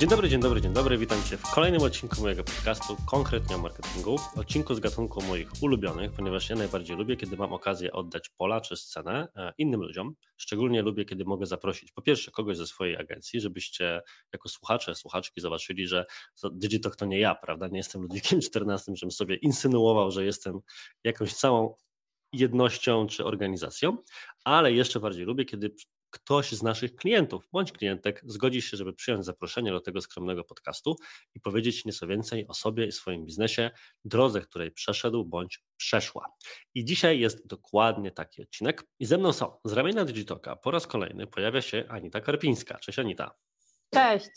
Dzień dobry, dzień dobry, dzień dobry. Witam Cię w kolejnym odcinku mojego podcastu, konkretnie o marketingu. Odcinku z gatunku moich ulubionych, ponieważ ja najbardziej lubię, kiedy mam okazję oddać pola czy scenę e, innym ludziom. Szczególnie lubię, kiedy mogę zaprosić po pierwsze kogoś ze swojej agencji, żebyście jako słuchacze, słuchaczki zobaczyli, że Digitalk to nie ja, prawda? Nie jestem Ludwikiem XIV, żebym sobie insynuował, że jestem jakąś całą jednością czy organizacją, ale jeszcze bardziej lubię, kiedy ktoś z naszych klientów bądź klientek zgodzi się, żeby przyjąć zaproszenie do tego skromnego podcastu i powiedzieć nieco więcej o sobie i swoim biznesie, drodze, której przeszedł bądź przeszła. I dzisiaj jest dokładnie taki odcinek. I ze mną są z ramienia Digitoka po raz kolejny pojawia się Anita Karpińska. Cześć Anita. Cześć.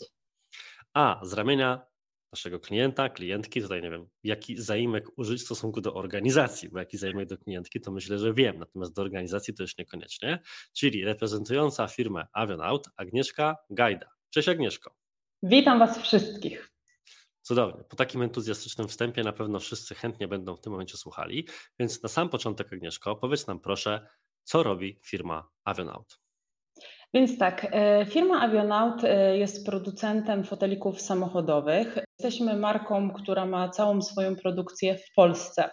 A z ramienia naszego klienta, klientki, tutaj nie wiem, jaki zaimek użyć w stosunku do organizacji, bo jaki zaimek do klientki, to myślę, że wiem, natomiast do organizacji to już niekoniecznie, czyli reprezentująca firmę Avionaut Agnieszka Gajda. Cześć Agnieszko. Witam Was wszystkich. Cudownie. Po takim entuzjastycznym wstępie na pewno wszyscy chętnie będą w tym momencie słuchali, więc na sam początek Agnieszko, powiedz nam proszę, co robi firma Avionaut. Więc tak, e, firma Avionaut e, jest producentem fotelików samochodowych. Jesteśmy marką, która ma całą swoją produkcję w Polsce.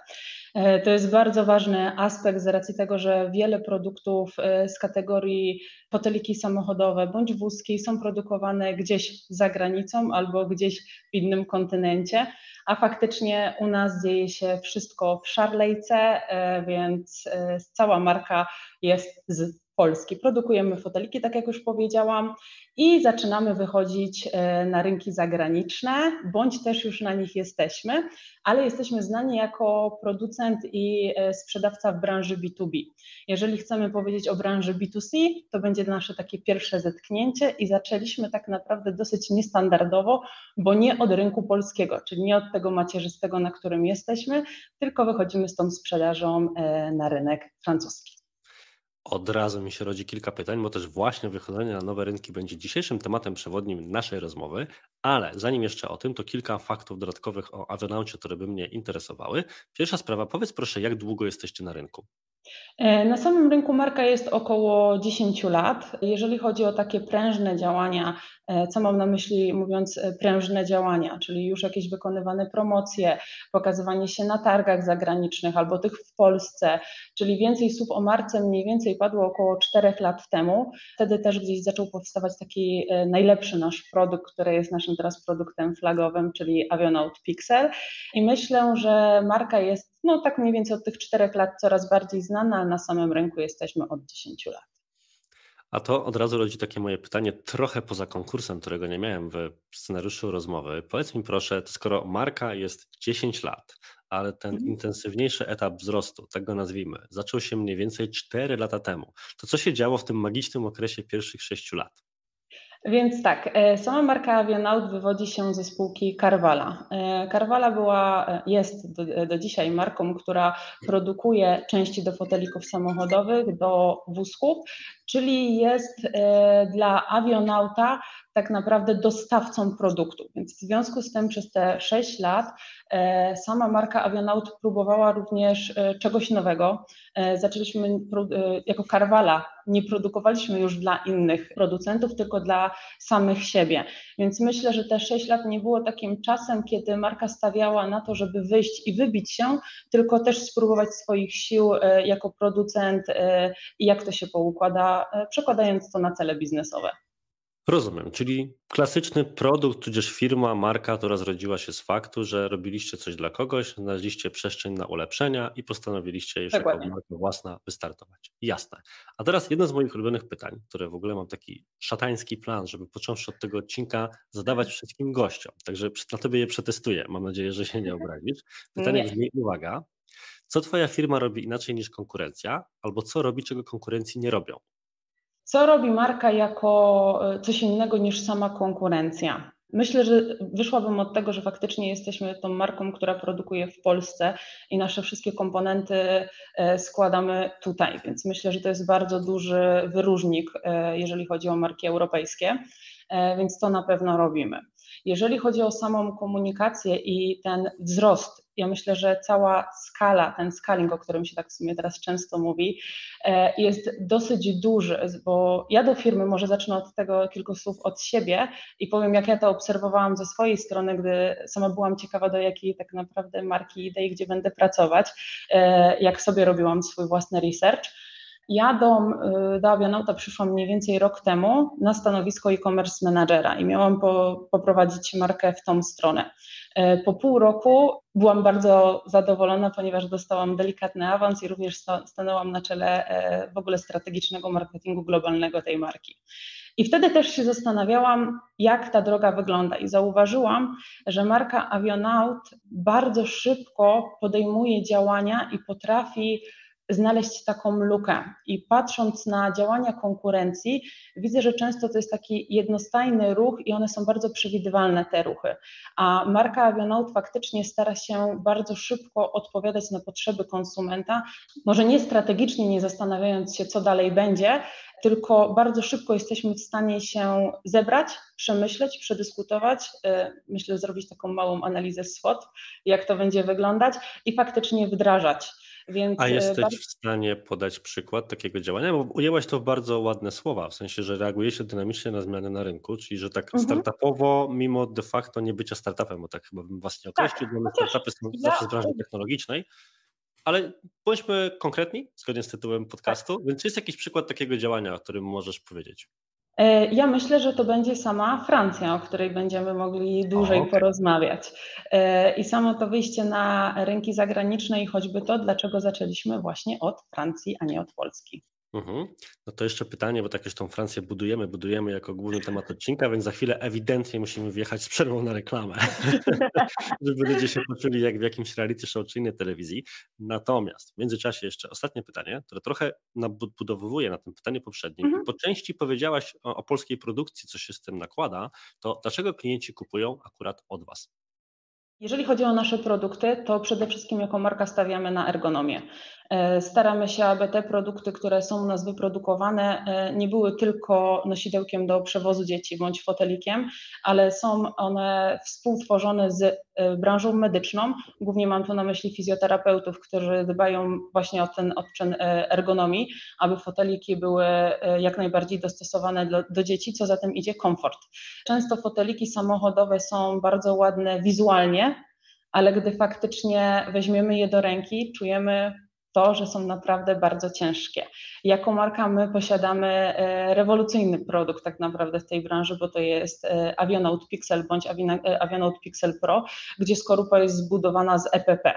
E, to jest bardzo ważny aspekt z racji tego, że wiele produktów z kategorii foteliki samochodowe bądź wózki są produkowane gdzieś za granicą albo gdzieś w innym kontynencie, a faktycznie u nas dzieje się wszystko w szarlejce, więc cała marka jest z Polski. Produkujemy foteliki, tak jak już powiedziałam, i zaczynamy wychodzić e, na rynki zagraniczne, bądź też już na nich jesteśmy, ale jesteśmy znani jako producent i e, sprzedawca w branży B2B. Jeżeli chcemy powiedzieć o branży B2C, to będzie nasze takie pierwsze zetknięcie i zaczęliśmy tak naprawdę dosyć niestandardowo, bo nie od rynku polskiego, czyli nie od tego macierzystego, na którym jesteśmy, tylko wychodzimy z tą sprzedażą e, na rynek francuski. Od razu mi się rodzi kilka pytań, bo też właśnie wychodzenie na nowe rynki będzie dzisiejszym tematem przewodnim naszej rozmowy, ale zanim jeszcze o tym, to kilka faktów dodatkowych o Avionaucie, które by mnie interesowały. Pierwsza sprawa, powiedz proszę, jak długo jesteście na rynku? E, na samym rynku marka jest około 10 lat. Jeżeli chodzi o takie prężne działania, e, co mam na myśli mówiąc e, prężne działania, czyli już jakieś wykonywane promocje, pokazywanie się na targach zagranicznych albo tych w Polsce, czyli więcej słów o marce mniej więcej padło około 4 lat temu. Wtedy też gdzieś zaczął powstawać taki najlepszy nasz produkt, który jest naszym teraz produktem flagowym, czyli Avionaut Pixel. I myślę, że marka jest no tak mniej więcej od tych czterech lat coraz bardziej znana, ale na samym rynku jesteśmy od 10 lat. A to od razu rodzi takie moje pytanie, trochę poza konkursem, którego nie miałem w scenariuszu rozmowy. Powiedz mi proszę, skoro marka jest 10 lat, ale ten mhm. intensywniejszy etap wzrostu, tak go nazwijmy, zaczął się mniej więcej 4 lata temu, to co się działo w tym magicznym okresie pierwszych 6 lat? Więc tak, e, sama marka Avionaut wywodzi się ze spółki Carvala. E, Carvala była, e, jest do, do, dzisiaj marką, która produkuje części do fotelików samochodowych, do wózków, czyli jest dla Avionauta tak naprawdę dostawcą produktu. Więc w związku z tym przez te 6 lat e, sama marka Avionaut próbowała również e, czegoś nowego. E, zaczęliśmy jako Carvala, nie produkowaliśmy już dla innych producentów, tylko dla samych siebie. Więc myślę, że te 6 lat nie było takim czasem, kiedy marka stawiała na to, żeby wyjść i wybić się, tylko też spróbować swoich sił jako producent i jak to się poukłada, przekładając to na cele biznesowe. Rozumiem, czyli klasyczny produkt, tudzież firma, marka, która zrodziła się z faktu, że robiliście coś dla kogoś, znaleźliście przestrzeń na ulepszenia i postanowiliście już Dokładnie. jako marka własna wystartować. Jasne. A teraz jedno z moich ulubionych pytań, które w ogóle mam taki szatański plan, żeby począwszy od tego odcinka zadawać wszystkim gościom. Także na tobie je przetestuję. Mam nadzieję, że się nie obrazisz. Pytanie brzmi, uwaga, co twoja firma robi inaczej niż konkurencja, albo co robi, czego konkurencji nie robią? Co robi marka jako e, coś innego niż sama konkurencja? Myślę, że wyszłabym od tego, że faktycznie jesteśmy tą marką, która produkuje w Polsce i nasze wszystkie komponenty e, składamy tutaj, więc myślę, że to jest bardzo duży wyróżnik, e, jeżeli chodzi o marki europejskie, więc to na pewno robimy. Jeżeli chodzi o samą komunikację i ten wzrost, ja myślę, że cała skala, ten scaling, o którym się tak w sumie teraz często mówi, e, jest dosyć duży, bo ja do firmy, może zacznę od tego kilku słów od siebie i powiem, jak ja to obserwowałam ze swojej strony, gdy sama byłam ciekawa, do jakiej tak naprawdę marki idę i gdzie będę pracować, e, jak sobie robiłam swój własny research. Ja do, y, do Avionauta przyszłam mniej więcej rok temu na stanowisko e-commerce managera i miałam po, poprowadzić markę w tą stronę. E, po pół roku byłam bardzo zadowolona, ponieważ dostałam delikatny awans i również stanęłam na czele e, w ogóle strategicznego marketingu globalnego tej marki. I wtedy też się zastanawiałam, jak ta droga wygląda, i zauważyłam, że marka Avionaut bardzo szybko podejmuje działania i potrafi znaleźć taką lukę. I patrząc na działania konkurencji, widzę, że często to jest taki jednostajny ruch i one są bardzo przewidywalne, te ruchy. A marka Avionaut faktycznie stara się bardzo szybko odpowiadać na potrzeby konsumenta, może nie strategicznie, nie zastanawiając się, co dalej będzie, tylko bardzo szybko jesteśmy w stanie się zebrać, przemyśleć, przedyskutować, y, myślę, zrobić taką małą analizę SWOT, jak to będzie wyglądać i faktycznie wdrażać. Więc A jesteś bardzo... w stanie podać przykład takiego działania? Bo ujęłaś to w bardzo ładne słowa, w sensie, że reaguje się dynamicznie na zmiany na rynku, czyli że tak mhm. startupowo, mimo de facto nie bycia startupem, bo tak chyba bym was nie określił, tak. bo startupy są ja... zawsze z branży technologicznej, ale bądźmy konkretni, zgodnie z tytułem podcastu, tak. więc czy jest jakiś przykład takiego działania, o którym możesz powiedzieć? E, ja myślę, że to będzie sama Francja, o której będziemy mogli dłużej okay. porozmawiać. E, I samo to wyjście na rynki zagraniczne i choćby to, dlaczego zaczęliśmy właśnie od Francji, a nie od Polski. Mhm. No to jeszcze pytanie, bo tak już tą Francję budujemy, budujemy jako główny temat odcinka, więc za chwilę ewidentnie musimy wjechać z przerwą na reklamę, żeby ludzie się poczuli jak w jakimś reality show czy innej telewizji. Natomiast w międzyczasie jeszcze ostatnie pytanie, które trochę nabudowuje na tym pytanie poprzednim. Mhm. Po części powiedziałaś o, o polskiej produkcji, co się z tym nakłada, to dlaczego klienci kupują akurat od Was? Jeżeli chodzi o nasze produkty, to przede wszystkim jako marka stawiamy na ergonomię. E, staramy się, aby te produkty, które są u nas wyprodukowane, e, nie były tylko nosidełkiem do przewozu dzieci bądź fotelikiem, ale są one współtworzone z e, branżą medyczną. Głównie mam tu na myśli fizjoterapeutów, którzy dbają właśnie o ten odczyn ergonomii, aby foteliki były jak najbardziej dostosowane do, do dzieci, co za tym idzie komfort. Często foteliki samochodowe są bardzo ładne wizualnie, ale gdy faktycznie weźmiemy je do ręki, czujemy to, że są naprawdę bardzo ciężkie. Jako marka my posiadamy e, rewolucyjny produkt tak naprawdę w tej branży, bo to jest e, Avionaut Pixel bądź e, Avionaut Pixel Pro, gdzie skorupa jest zbudowana z EPP,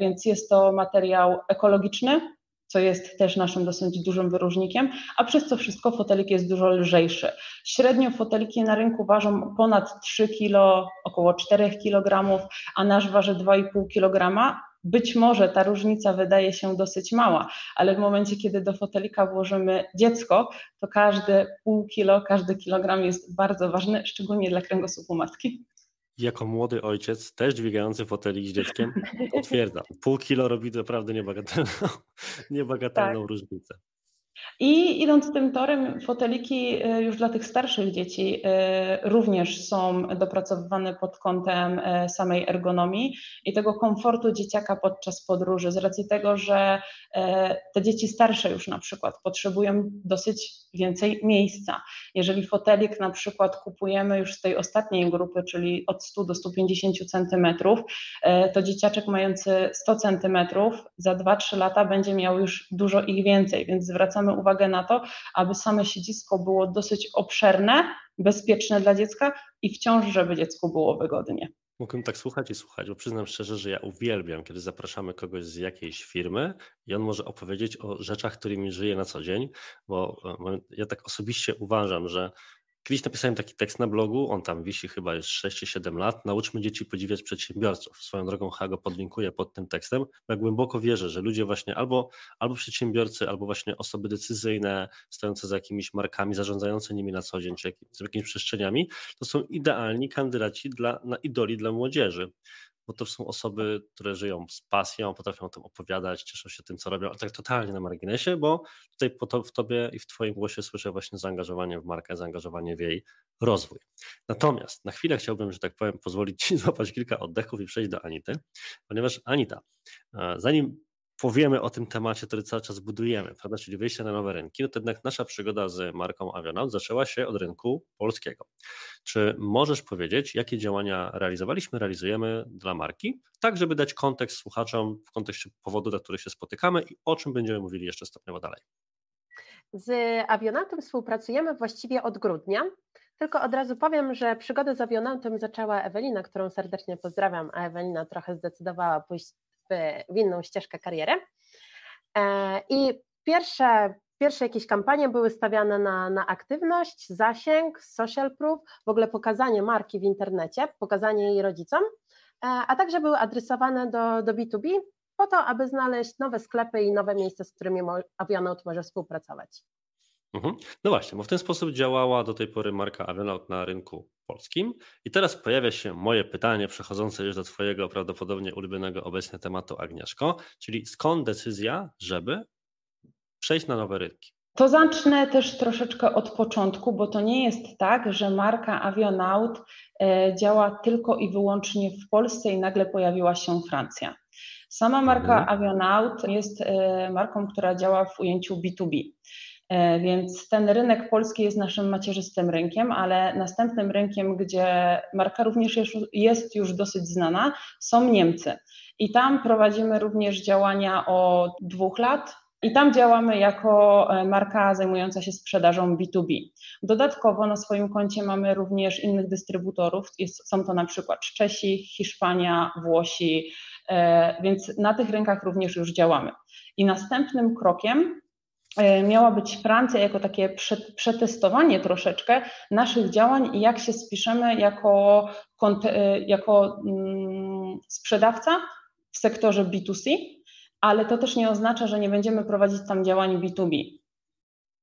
więc jest to materiał ekologiczny, co jest też naszym dosyć dużym wyróżnikiem, a przez to wszystko fotelik jest dużo lżejszy. Średnio foteliki na rynku ważą ponad 3 kg, około 4 kg, a nasz waży 2,5 kg, być może ta różnica wydaje się dosyć mała, ale w momencie, kiedy do fotelika włożymy dziecko, to każdy pół kilo, każdy kilogram jest bardzo ważny, szczególnie dla kręgosłupu matki. Jako młody ojciec, też dźwigający fotelik z dzieckiem, potwierdzam. Pół kilo robi naprawdę niebagatelną, niebagatelną tak. różnicę. I idąc tym torem, foteliki y, już dla tych starszych dzieci y, również są dopracowywane pod kątem y, samej ergonomii i tego komfortu dzieciaka podczas podróży, z racji tego, że te dzieci starsze już na przykład potrzebują dosyć więcej miejsca. Jeżeli fotelik na przykład kupujemy już z tej ostatniej grupy, czyli od 100 do 150 centymetrów, to dzieciaczek mający 100 centymetrów za 2-3 lata będzie miał już dużo ich więcej, więc zwracamy uwagę na to, aby same siedzisko było dosyć obszerne, bezpieczne dla dziecka i wciąż, żeby dziecku było wygodnie. Mógłbym tak słuchać i słuchać, bo przyznam szczerze, że ja uwielbiam, kiedy zapraszamy kogoś z jakiejś firmy i on może opowiedzieć o rzeczach, którymi żyje na co dzień, bo e, ja tak osobiście uważam, że Kiedyś napisałem taki tekst na blogu, on tam wisi chyba już 6 7 lat. Nauczmy dzieci podziwiać przedsiębiorców. Swoją drogą Hago podlinkuję pod tym tekstem. Ja głęboko wierzę, że ludzie właśnie albo, albo przedsiębiorcy, albo właśnie osoby decyzyjne, stojące za jakimiś markami, zarządzające nimi na co dzień, czy jakimiś przestrzeniami, to są idealni kandydaci dla, na idoli dla młodzieży. Bo to są osoby, które żyją z pasją, potrafią o tym opowiadać, cieszą się tym, co robią, ale tak totalnie na marginesie, bo tutaj w tobie i w twoim głosie słyszę właśnie zaangażowanie w markę, zaangażowanie w jej rozwój. Natomiast na chwilę chciałbym, że tak powiem, pozwolić ci złapać kilka oddechów i przejść do Anity, ponieważ Anita, e, zanim powiemy o tym temacie, który cały czas budujemy, prawda, czyli wyjście na nowe rynki, no to jednak nasza przygoda z marką Avionaut zaczęła się od rynku polskiego. Czy możesz powiedzieć, jakie działania realizowaliśmy, realizujemy dla marki, tak żeby dać kontekst słuchaczom w kontekście powodu, dla których się spotykamy i o czym będziemy mówili jeszcze stopniowo dalej? Z Avionautem współpracujemy właściwie od grudnia. Tylko od razu powiem, że przygodę z Avionautem zaczęła Ewelina, którą serdecznie pozdrawiam, a Ewelina trochę zdecydowała pójść w, inną ścieżkę kariery. E, I pierwsze, pierwsze jakieś kampanie były stawiane na, na aktywność, zasięg, social proof, w ogóle pokazanie marki w internecie, pokazanie jej rodzicom, e, a także były adresowane do, do B2B po to, aby znaleźć nowe sklepy i nowe miejsca, z którymi Avionaut może współpracować. Mhm. No właśnie, bo w ten sposób działała do tej pory marka Avionaut na rynku polskim. I teraz pojawia się moje pytanie, przechodzące już do Twojego prawdopodobnie ulubionego obecnie tematu, Agnieszko, czyli skąd decyzja, żeby przejść na nowe rynki? To zacznę też troszeczkę od początku, bo to nie jest tak, że marka Avionaut e, działa tylko i wyłącznie w Polsce i nagle pojawiła się Francja. Sama marka mhm. Avionaut jest e, marką, która działa w ujęciu B2B. E, więc ten rynek polski jest naszym macierzystym rynkiem, ale następnym rynkiem, gdzie marka również jest już dosyć znana, są Niemcy. I tam prowadzimy również działania od dwóch lat. I tam działamy jako e, marka zajmująca się sprzedażą B2B. Dodatkowo na swoim koncie mamy również innych dystrybutorów. Jest, są to na przykład Czesi, Hiszpania, Włosi, e, więc na tych rynkach również już działamy. I następnym krokiem miała być Francja jako takie przetestowanie troszeczkę naszych działań i jak się spiszemy jako, e, jako mm, sprzedawca w sektorze B2C, ale to też nie oznacza, że nie będziemy prowadzić tam działań B2B.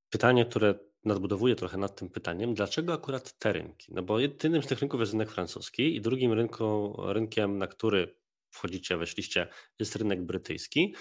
Pytanie, które nadbudowuję trochę nad tym pytaniem, dlaczego akurat te rynki? No bo jednym z tych rynków jest rynek francuski i drugim rynku, rynkiem, na który wchodzicie, weszliście, jest rynek brytyjski.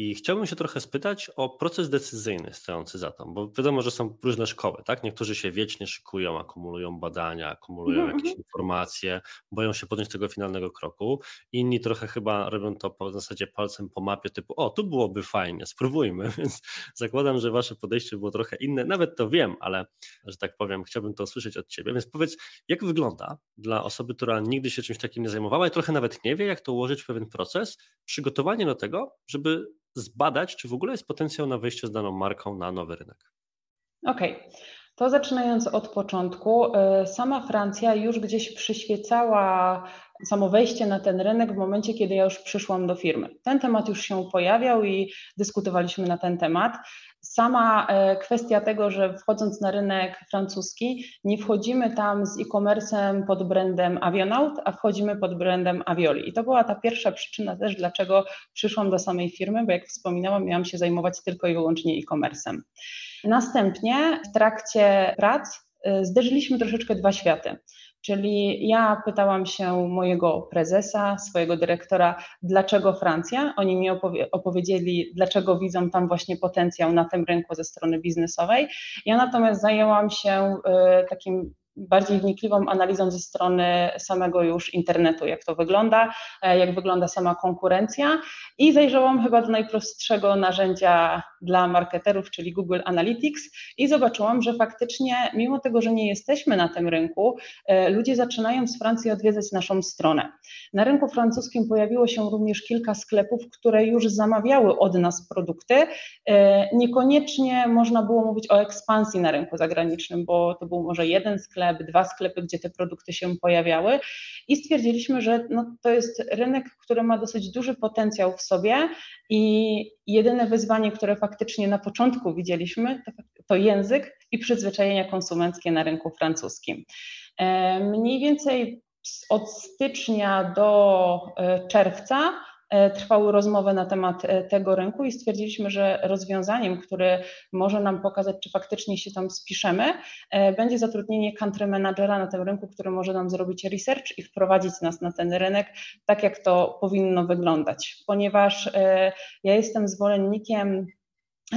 I chciałbym się trochę spytać o proces decyzyjny stojący za tym, bo wiadomo, że są różne szkoły, tak? Niektórzy się wiecznie szykują, akumulują badania, akumulują mm -hmm. jakieś informacje, boją się podjąć tego finalnego kroku. Inni trochę chyba robią to po zasadzie palcem po mapie, typu o, tu byłoby fajnie, spróbujmy, więc zakładam, że wasze podejście było trochę inne. Nawet to wiem, ale że tak powiem, chciałbym to usłyszeć od ciebie. Więc powiedz, jak wygląda dla osoby, która nigdy się czymś takim nie zajmowała i trochę nawet nie wie, jak to ułożyć w pewien proces, przygotowanie do tego, żeby zbadać, czy w ogóle jest potencjał na wejście z daną marką na nowy rynek. Okej. Okay. To zaczynając od początku, y, sama Francja już gdzieś przyświecała samo wejście na ten rynek w momencie, kiedy ja już przyszłam do firmy. Ten temat już się pojawiał i dyskutowaliśmy na ten temat. Sama e, kwestia tego, że wchodząc na rynek francuski, nie wchodzimy tam z e-commerce'em pod brandem Avionaut, a wchodzimy pod brandem Avioli. I to była ta pierwsza przyczyna też, dlaczego przyszłam do samej firmy, bo jak wspominałam, miałam się zajmować tylko i wyłącznie e-commerce'em. Następnie w trakcie prac e, zderzyliśmy troszeczkę dwa światy. Czyli ja pytałam się mojego prezesa, swojego dyrektora, dlaczego Francja. Oni mi opowie opowiedzieli, dlaczego widzą tam właśnie potencjał na tym rynku ze strony biznesowej. Ja natomiast zajęłam się y, takim bardziej wnikliwą analizą ze strony samego już internetu, jak to wygląda, e, jak wygląda sama konkurencja i zajrzałam chyba do najprostszego narzędzia dla marketerów, czyli Google Analytics i zobaczyłam, że faktycznie mimo tego, że nie jesteśmy na tym rynku, e, ludzie zaczynają z Francji odwiedzać naszą stronę. Na rynku francuskim pojawiło się również kilka sklepów, które już zamawiały od nas produkty. E, niekoniecznie można było mówić o ekspansji na rynku zagranicznym, bo to był może jeden sklep, dwa sklepy, gdzie te produkty się pojawiały i stwierdziliśmy, że no, to jest rynek, który ma dosyć duży potencjał w sobie i jedyne wyzwanie, które faktycznie na początku widzieliśmy, to, to język i przyzwyczajenia konsumenckie na rynku francuskim. E, mniej więcej od stycznia do e, czerwca trwały rozmowy na temat tego rynku i stwierdziliśmy, że rozwiązaniem, które może nam pokazać, czy faktycznie się tam spiszemy, będzie zatrudnienie country managera na tym rynku, który może nam zrobić research i wprowadzić nas na ten rynek, tak jak to powinno wyglądać. Ponieważ ja jestem zwolennikiem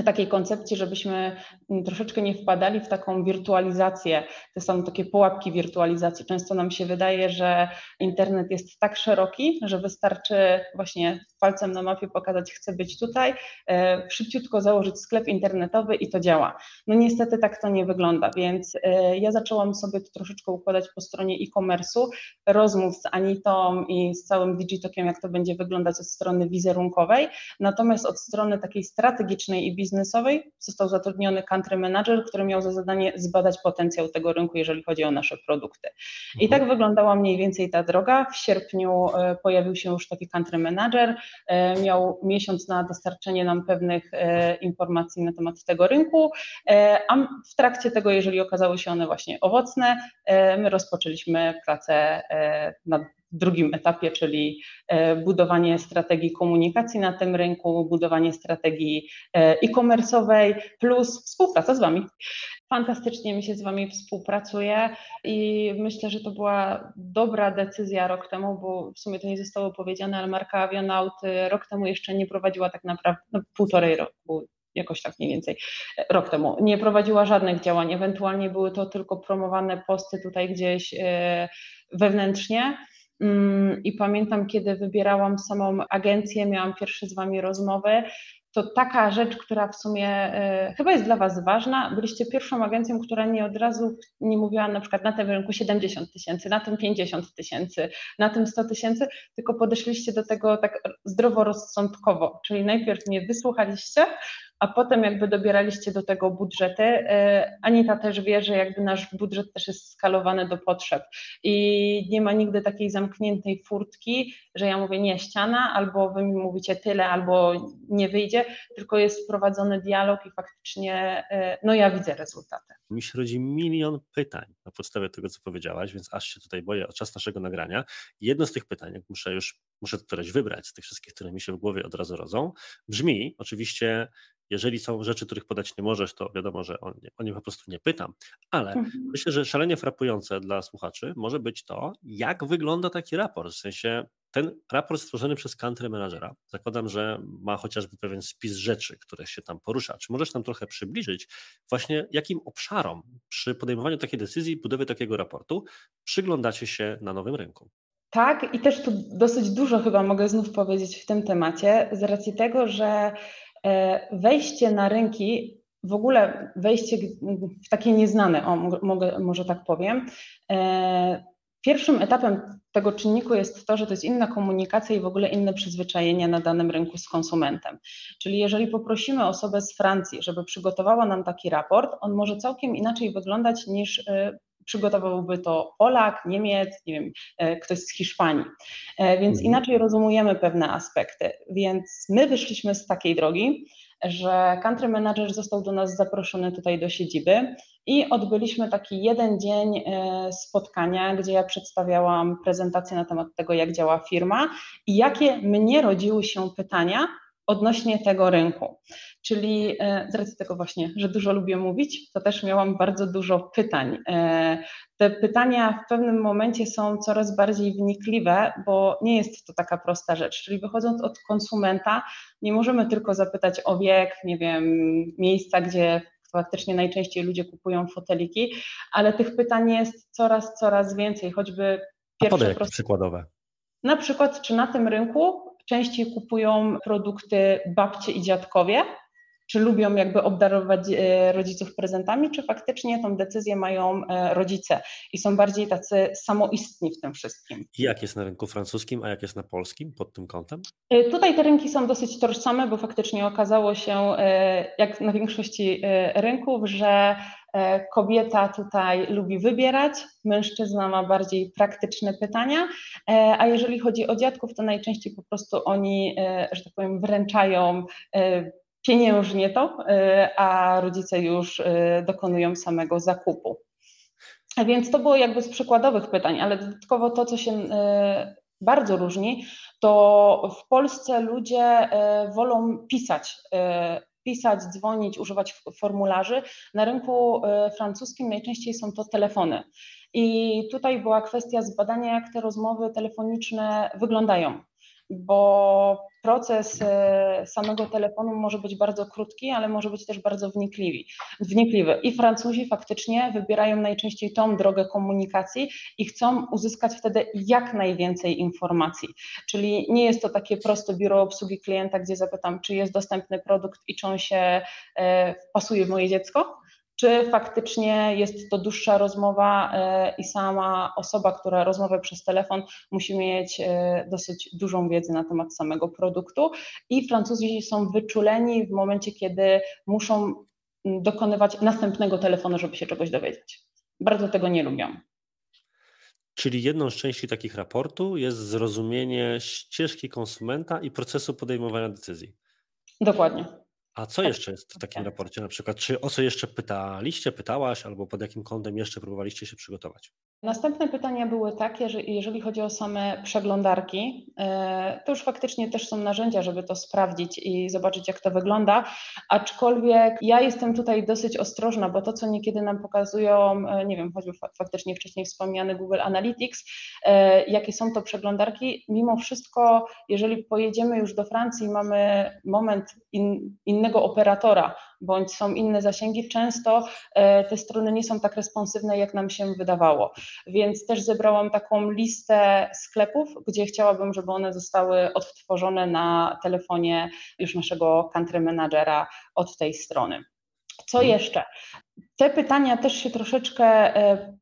takiej koncepcji, żebyśmy mm, troszeczkę nie wpadali w taką wirtualizację. To są takie pułapki wirtualizacji. Często nam się wydaje, że internet jest tak szeroki, że wystarczy właśnie palcem na mapie pokazać, chcę być tutaj, e, szybciutko założyć sklep internetowy i to działa. No niestety tak to nie wygląda, więc e, ja zaczęłam sobie to troszeczkę układać po stronie e-commerce'u, rozmów z Anitą i z całym Digitokiem, jak to będzie wyglądać od strony wizerunkowej, natomiast od strony takiej strategicznej i biznesowej został zatrudniony country manager, który miał za zadanie zbadać potencjał tego rynku, jeżeli chodzi o nasze produkty. I tak mhm. wyglądała mniej więcej ta droga. W sierpniu e, pojawił się już taki country manager, e, miał miesiąc na dostarczenie nam pewnych e, informacji na temat tego rynku, a w trakcie tego, jeżeli okazały się one właśnie owocne, my rozpoczęliśmy pracę nad drugim etapie, czyli e, budowanie strategii komunikacji na tym rynku, budowanie strategii e, e-commerce'owej plus współpraca z Wami. Fantastycznie mi się z Wami współpracuje i myślę, że to była dobra decyzja rok temu, bo w sumie to nie zostało powiedziane, ale marka Avionaut rok temu jeszcze nie prowadziła tak naprawdę, no półtorej roku, jakoś tak mniej więcej rok temu, nie prowadziła żadnych działań, ewentualnie były to tylko promowane posty tutaj gdzieś e, wewnętrznie, I pamiętam, kiedy wybierałam samą agencję, miałam pierwsze z Wami rozmowy, to taka rzecz, która w sumie e, chyba jest dla Was ważna. Byliście pierwszą agencją, która nie od razu nie mówiła na przykład na tym rynku 70 tysięcy, na tym 50 tysięcy, na tym 100 tysięcy, tylko podeszliście do tego tak zdroworozsądkowo, czyli najpierw mnie wysłuchaliście, a potem jakby dobieraliście do tego budżety. E, Anita też wie, że jakby nasz budżet też jest skalowany do potrzeb i nie ma nigdy takiej zamkniętej furtki, że ja mówię nie ściana, albo wy mi mówicie tyle, albo nie wyjdzie, tylko jest prowadzony dialog i faktycznie e, no ja widzę rezultaty. Mi się rodzi milion pytań na podstawie tego, co powiedziałaś, więc aż się tutaj boję o czas naszego nagrania. Jedno z tych pytań, jak muszę już, muszę któreś wybrać z tych wszystkich, które mi się w głowie od razu rodzą, brzmi oczywiście, jeżeli są rzeczy, których podać nie możesz, to wiadomo, że o nie, o nie po prostu nie pytam, ale mhm. myślę, że szalenie frapujące dla słuchaczy może być to, jak wygląda taki raport, w sensie ten raport stworzony przez country managera, zakładam, że ma chociażby pewien spis rzeczy, które się tam porusza. Czy możesz nam trochę przybliżyć właśnie jakim obszarom przy podejmowaniu takiej decyzji, budowie takiego raportu przyglądacie się na nowym rynku? Tak, i też tu dosyć dużo chyba mogę znów powiedzieć w tym temacie, z racji tego, że wejście na rynki, w ogóle wejście w takie nieznane, o, mogę, może tak powiem. E, pierwszym etapem tego czynniku jest to, że to jest inna komunikacja i w ogóle inne przyzwyczajenia na danym rynku z konsumentem. Czyli jeżeli poprosimy osobę z Francji, żeby przygotowała nam taki raport, on może całkiem inaczej wyglądać niż e, przygotowałby to Polak, Niemiec, nie wiem, e, ktoś z Hiszpanii. E, więc mhm. inaczej rozumujemy pewne aspekty. Więc my wyszliśmy z takiej drogi, że country manager został do nas zaproszony tutaj do siedziby i odbyliśmy taki jeden dzień e, spotkania, gdzie ja przedstawiałam prezentację na temat tego, jak działa firma i jakie mnie rodziły się pytania odnośnie tego rynku. Czyli e, z racji tego właśnie, że dużo lubię mówić, to też miałam bardzo dużo pytań. E, te pytania w pewnym momencie są coraz bardziej wnikliwe, bo nie jest to taka prosta rzecz. Czyli wychodząc od konsumenta, nie możemy tylko zapytać o wiek, nie wiem, miejsca, gdzie faktycznie najczęściej ludzie kupują foteliki, ale tych pytań jest coraz, coraz więcej, choćby pierwsze. A przykładowe. Na przykład, czy na tym rynku częściej kupują produkty babcie i dziadkowie, czy lubią jakby obdarować e, rodziców prezentami, czy faktycznie tą decyzję mają e, rodzice i są bardziej tacy samoistni w tym wszystkim. I jak jest na rynku francuskim, a jak jest na polskim pod tym kątem? E, tutaj te rynki są dosyć tożsame, bo faktycznie okazało się, jak na większości rynków, że kobieta tutaj lubi wybierać, mężczyzna ma bardziej praktyczne pytania, a jeżeli chodzi o dziadków, to najczęściej po prostu oni, że tak powiem, wręczają pieniężnie to, a rodzice już dokonują samego zakupu. Więc to było jakby z przykładowych pytań, ale dodatkowo to, co się bardzo różni, to w Polsce ludzie wolą pisać pisać, dzwonić, używać formularzy. Na rynku francuskim najczęściej są to telefony. I tutaj była kwestia zbadania, jak te rozmowy telefoniczne wyglądają bo proces e, samego telefonu może być bardzo krótki, ale może być też bardzo wnikliwy. wnikliwy. I Francuzi faktycznie wybierają najczęściej tą drogę komunikacji i chcą uzyskać wtedy jak najwięcej informacji. Czyli nie jest to takie proste biuro obsługi klienta, gdzie zapytam, czy jest dostępny produkt i czy on się e, wpasuje w moje dziecko, czy faktycznie jest to dłuższa rozmowa e, i sama osoba, która rozmawia przez telefon, musi mieć e, dosyć dużą wiedzę na temat samego produktu. I Francuzi są wyczuleni w momencie, kiedy muszą dokonywać następnego telefonu, żeby się czegoś dowiedzieć. Bardzo tego nie lubią. Czyli jedną z części takich raportu jest zrozumienie ścieżki konsumenta i procesu podejmowania decyzji. Dokładnie. A co tak, jeszcze jest w takim raporcie na przykład? Czy o co jeszcze pytaliście, pytałaś, albo pod jakim kątem jeszcze próbowaliście się przygotować? Następne pytania były takie, że jeżeli chodzi o same przeglądarki, e, to już faktycznie też są narzędzia, żeby to sprawdzić i zobaczyć, jak to wygląda. Aczkolwiek ja jestem tutaj dosyć ostrożna, bo to, co niekiedy nam pokazują, e, nie wiem, choćby faktycznie wcześniej wspomniany Google Analytics, e, jakie są to przeglądarki, mimo wszystko, jeżeli pojedziemy już do Francji, mamy moment in, innego operatora, bądź są inne zasięgi, często te strony nie są tak responsywne, jak nam się wydawało więc też zebrałam taką listę sklepów, gdzie chciałabym, żeby one zostały odtworzone na telefonie już naszego country managera od tej strony. Co mhm. jeszcze? Te pytania też się troszeczkę e,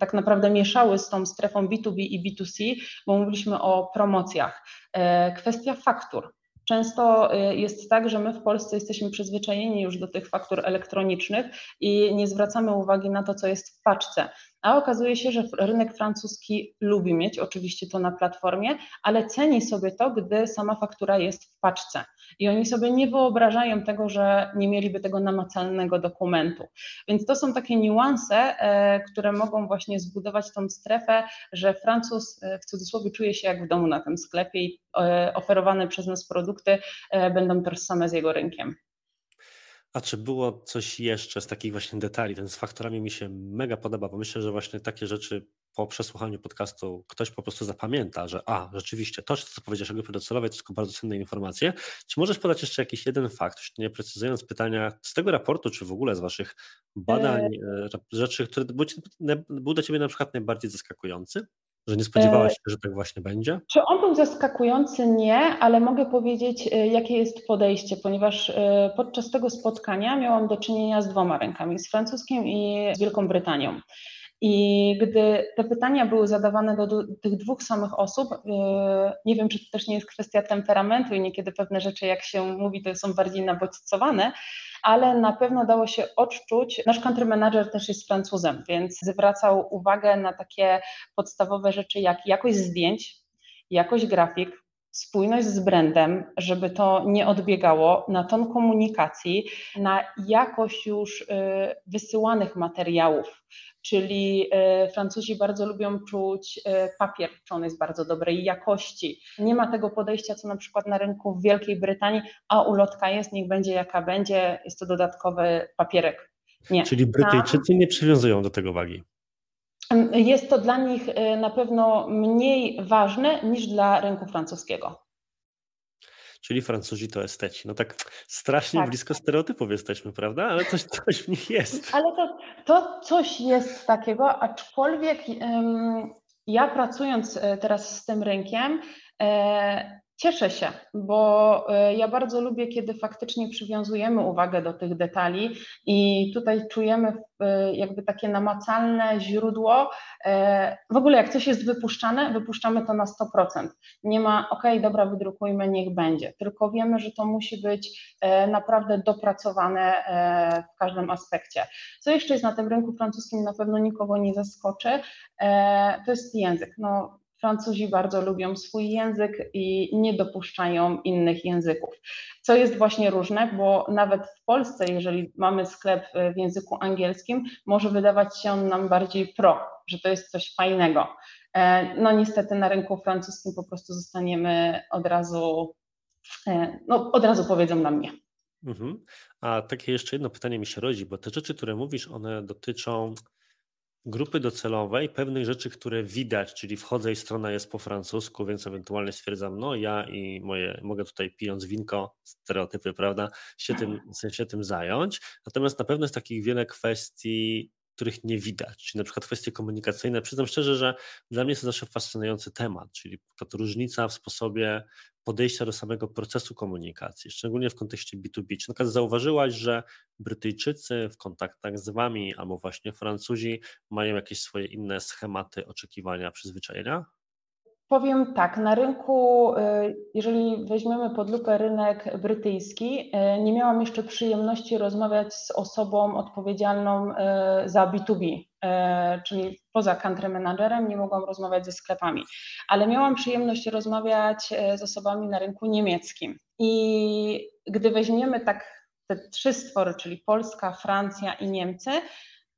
tak naprawdę mieszały z tą strefą B2B i B2C, bo mówiliśmy o promocjach. E, kwestia faktur. Często e, jest tak, że my w Polsce jesteśmy przyzwyczajeni już do tych faktur elektronicznych i nie zwracamy uwagi na to, co jest w paczce a okazuje się, że rynek francuski lubi mieć oczywiście to na platformie, ale ceni sobie to, gdy sama faktura jest w paczce. I oni sobie nie wyobrażają tego, że nie mieliby tego namacalnego dokumentu. Więc to są takie niuanse, e, które mogą właśnie zbudować tą strefę, że Francuz e, w cudzysłowie czuje się jak w domu na tym sklepie i e, oferowane przez nas produkty będą tożsame z jego rynkiem. A czy było coś jeszcze z takich właśnie detali? Ten z faktorami mi się mega podoba, bo myślę, że właśnie takie rzeczy po przesłuchaniu podcastu ktoś po prostu zapamięta, że a, rzeczywiście, to, co powiedziałeś o grupie docelowej, to są bardzo cenne informacje. Czy możesz podać jeszcze jakiś jeden fakt, nie precyzując pytania z tego raportu, czy w ogóle z waszych badań, e... rzeczy, które był dla ciebie na przykład najbardziej zaskakujący? Że nie spodziewałaś e, się, że tak właśnie będzie? Czy on był zaskakujący? Nie, ale mogę powiedzieć, e, jakie jest podejście, ponieważ e, podczas tego spotkania miałam do czynienia z dwoma rękami, z francuskim i z Wielką Brytanią. I gdy te pytania były zadawane do, tych dwóch samych osób, nie wiem, czy to też nie jest kwestia temperamentu i niekiedy pewne rzeczy, jak się mówi, to są bardziej nabodźcowane, ale na pewno dało się odczuć. Nasz country manager też jest Francuzem, więc zwracał uwagę na takie podstawowe rzeczy jak jakość zdjęć, jakość grafik, spójność z brandem, żeby to nie odbiegało, na ton komunikacji, na jakość już y, wysyłanych materiałów. Czyli y, Francuzi bardzo lubią czuć y, papier, czy on jest bardzo dobrej jakości. Nie ma tego podejścia, co na przykład na rynku w Wielkiej Brytanii, a ulotka jest, niech będzie jaka będzie, jest to dodatkowy papierek. Nie. Czyli Brytyjczycy nie przywiązują do tego wagi. Jest to dla nich y, na pewno mniej ważne niż dla rynku francuskiego. Czyli Francuzi to esteci. No tak strasznie tak. blisko stereotypów jesteśmy, prawda? Ale coś, coś w nich jest. Ale to, to coś jest takiego, aczkolwiek um, ja pracując e, teraz z tym rynkiem, e, Cieszę się, bo e, ja bardzo lubię, kiedy faktycznie przywiązujemy uwagę do tych detali i tutaj czujemy e, jakby takie namacalne źródło. E, w ogóle jak coś jest wypuszczane, wypuszczamy to na 100%. Nie ma, ok, dobra, wydrukujmy, niech będzie, tylko wiemy, że to musi być naprawdę dopracowane w każdym aspekcie. Co jeszcze jest na tym rynku francuskim, na pewno nikogo nie zaskoczy, to jest język. No, Francuzi bardzo lubią swój język i nie dopuszczają innych języków. Co jest właśnie różne, bo nawet w Polsce, jeżeli mamy sklep w języku angielskim, może wydawać się on nam bardziej pro, że to jest coś fajnego. No niestety na rynku francuskim po prostu zostaniemy od razu, no od razu powiedzą na mnie. Mhm. A takie jeszcze jedno pytanie mi się rodzi, bo te rzeczy, które mówisz, one dotyczą grupy docelowej, pewnych rzeczy, które widać, czyli wchodzę i strona jest po francusku, więc ewentualnie stwierdzam, no ja i moje, mogę tutaj pijąc winko, stereotypy, prawda, się tym, sensie tym zająć. Natomiast na pewno jest takich wiele kwestii których nie widać, czyli na przykład kwestie komunikacyjne. Przyznam szczerze, że dla mnie jest to zawsze fascynujący temat, czyli ta różnica w sposobie podejścia do samego procesu komunikacji, szczególnie w kontekście B2B. Czy na przykład zauważyłaś, że Brytyjczycy w kontaktach z Wami albo właśnie Francuzi mają jakieś swoje inne schematy oczekiwania, przyzwyczajenia? Powiem tak, na rynku, y, jeżeli weźmiemy pod lupę rynek brytyjski, y, nie miałam jeszcze przyjemności rozmawiać z osobą odpowiedzialną y, za B2B, czyli poza country managerem nie mogłam rozmawiać ze sklepami, ale miałam przyjemność rozmawiać z osobami na rynku niemieckim. I gdy weźmiemy tak te trzy stwory, czyli Polska, Francja i Niemcy,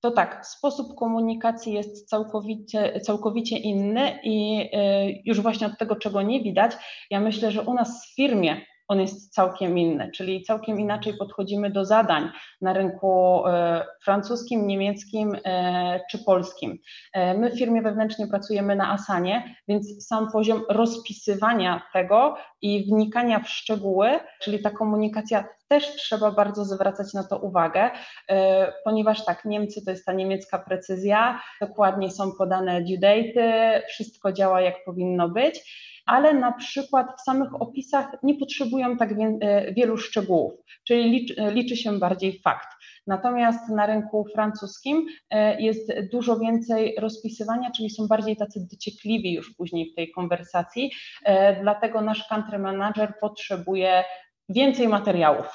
to tak, sposób komunikacji jest całkowicie, całkowicie inny i y, już właśnie od tego, czego nie widać, ja myślę, że u nas w firmie on jest całkiem inny, czyli całkiem inaczej podchodzimy do zadań na rynku e, francuskim, niemieckim e, czy polskim. E, my w firmie wewnętrznie pracujemy na Asanie, więc sam poziom rozpisywania tego i wnikania w szczegóły, czyli ta komunikacja też trzeba bardzo zwracać na to uwagę, ponieważ tak, Niemcy to jest ta niemiecka precyzja, dokładnie są podane due date, wszystko działa jak powinno być ale na przykład w samych opisach nie potrzebują tak e, wielu szczegółów, czyli liczy, e, liczy się bardziej fakt. Natomiast na rynku francuskim e, jest dużo więcej rozpisywania, czyli są bardziej tacy dociekliwi już później w tej konwersacji, dlatego nasz country manager potrzebuje więcej materiałów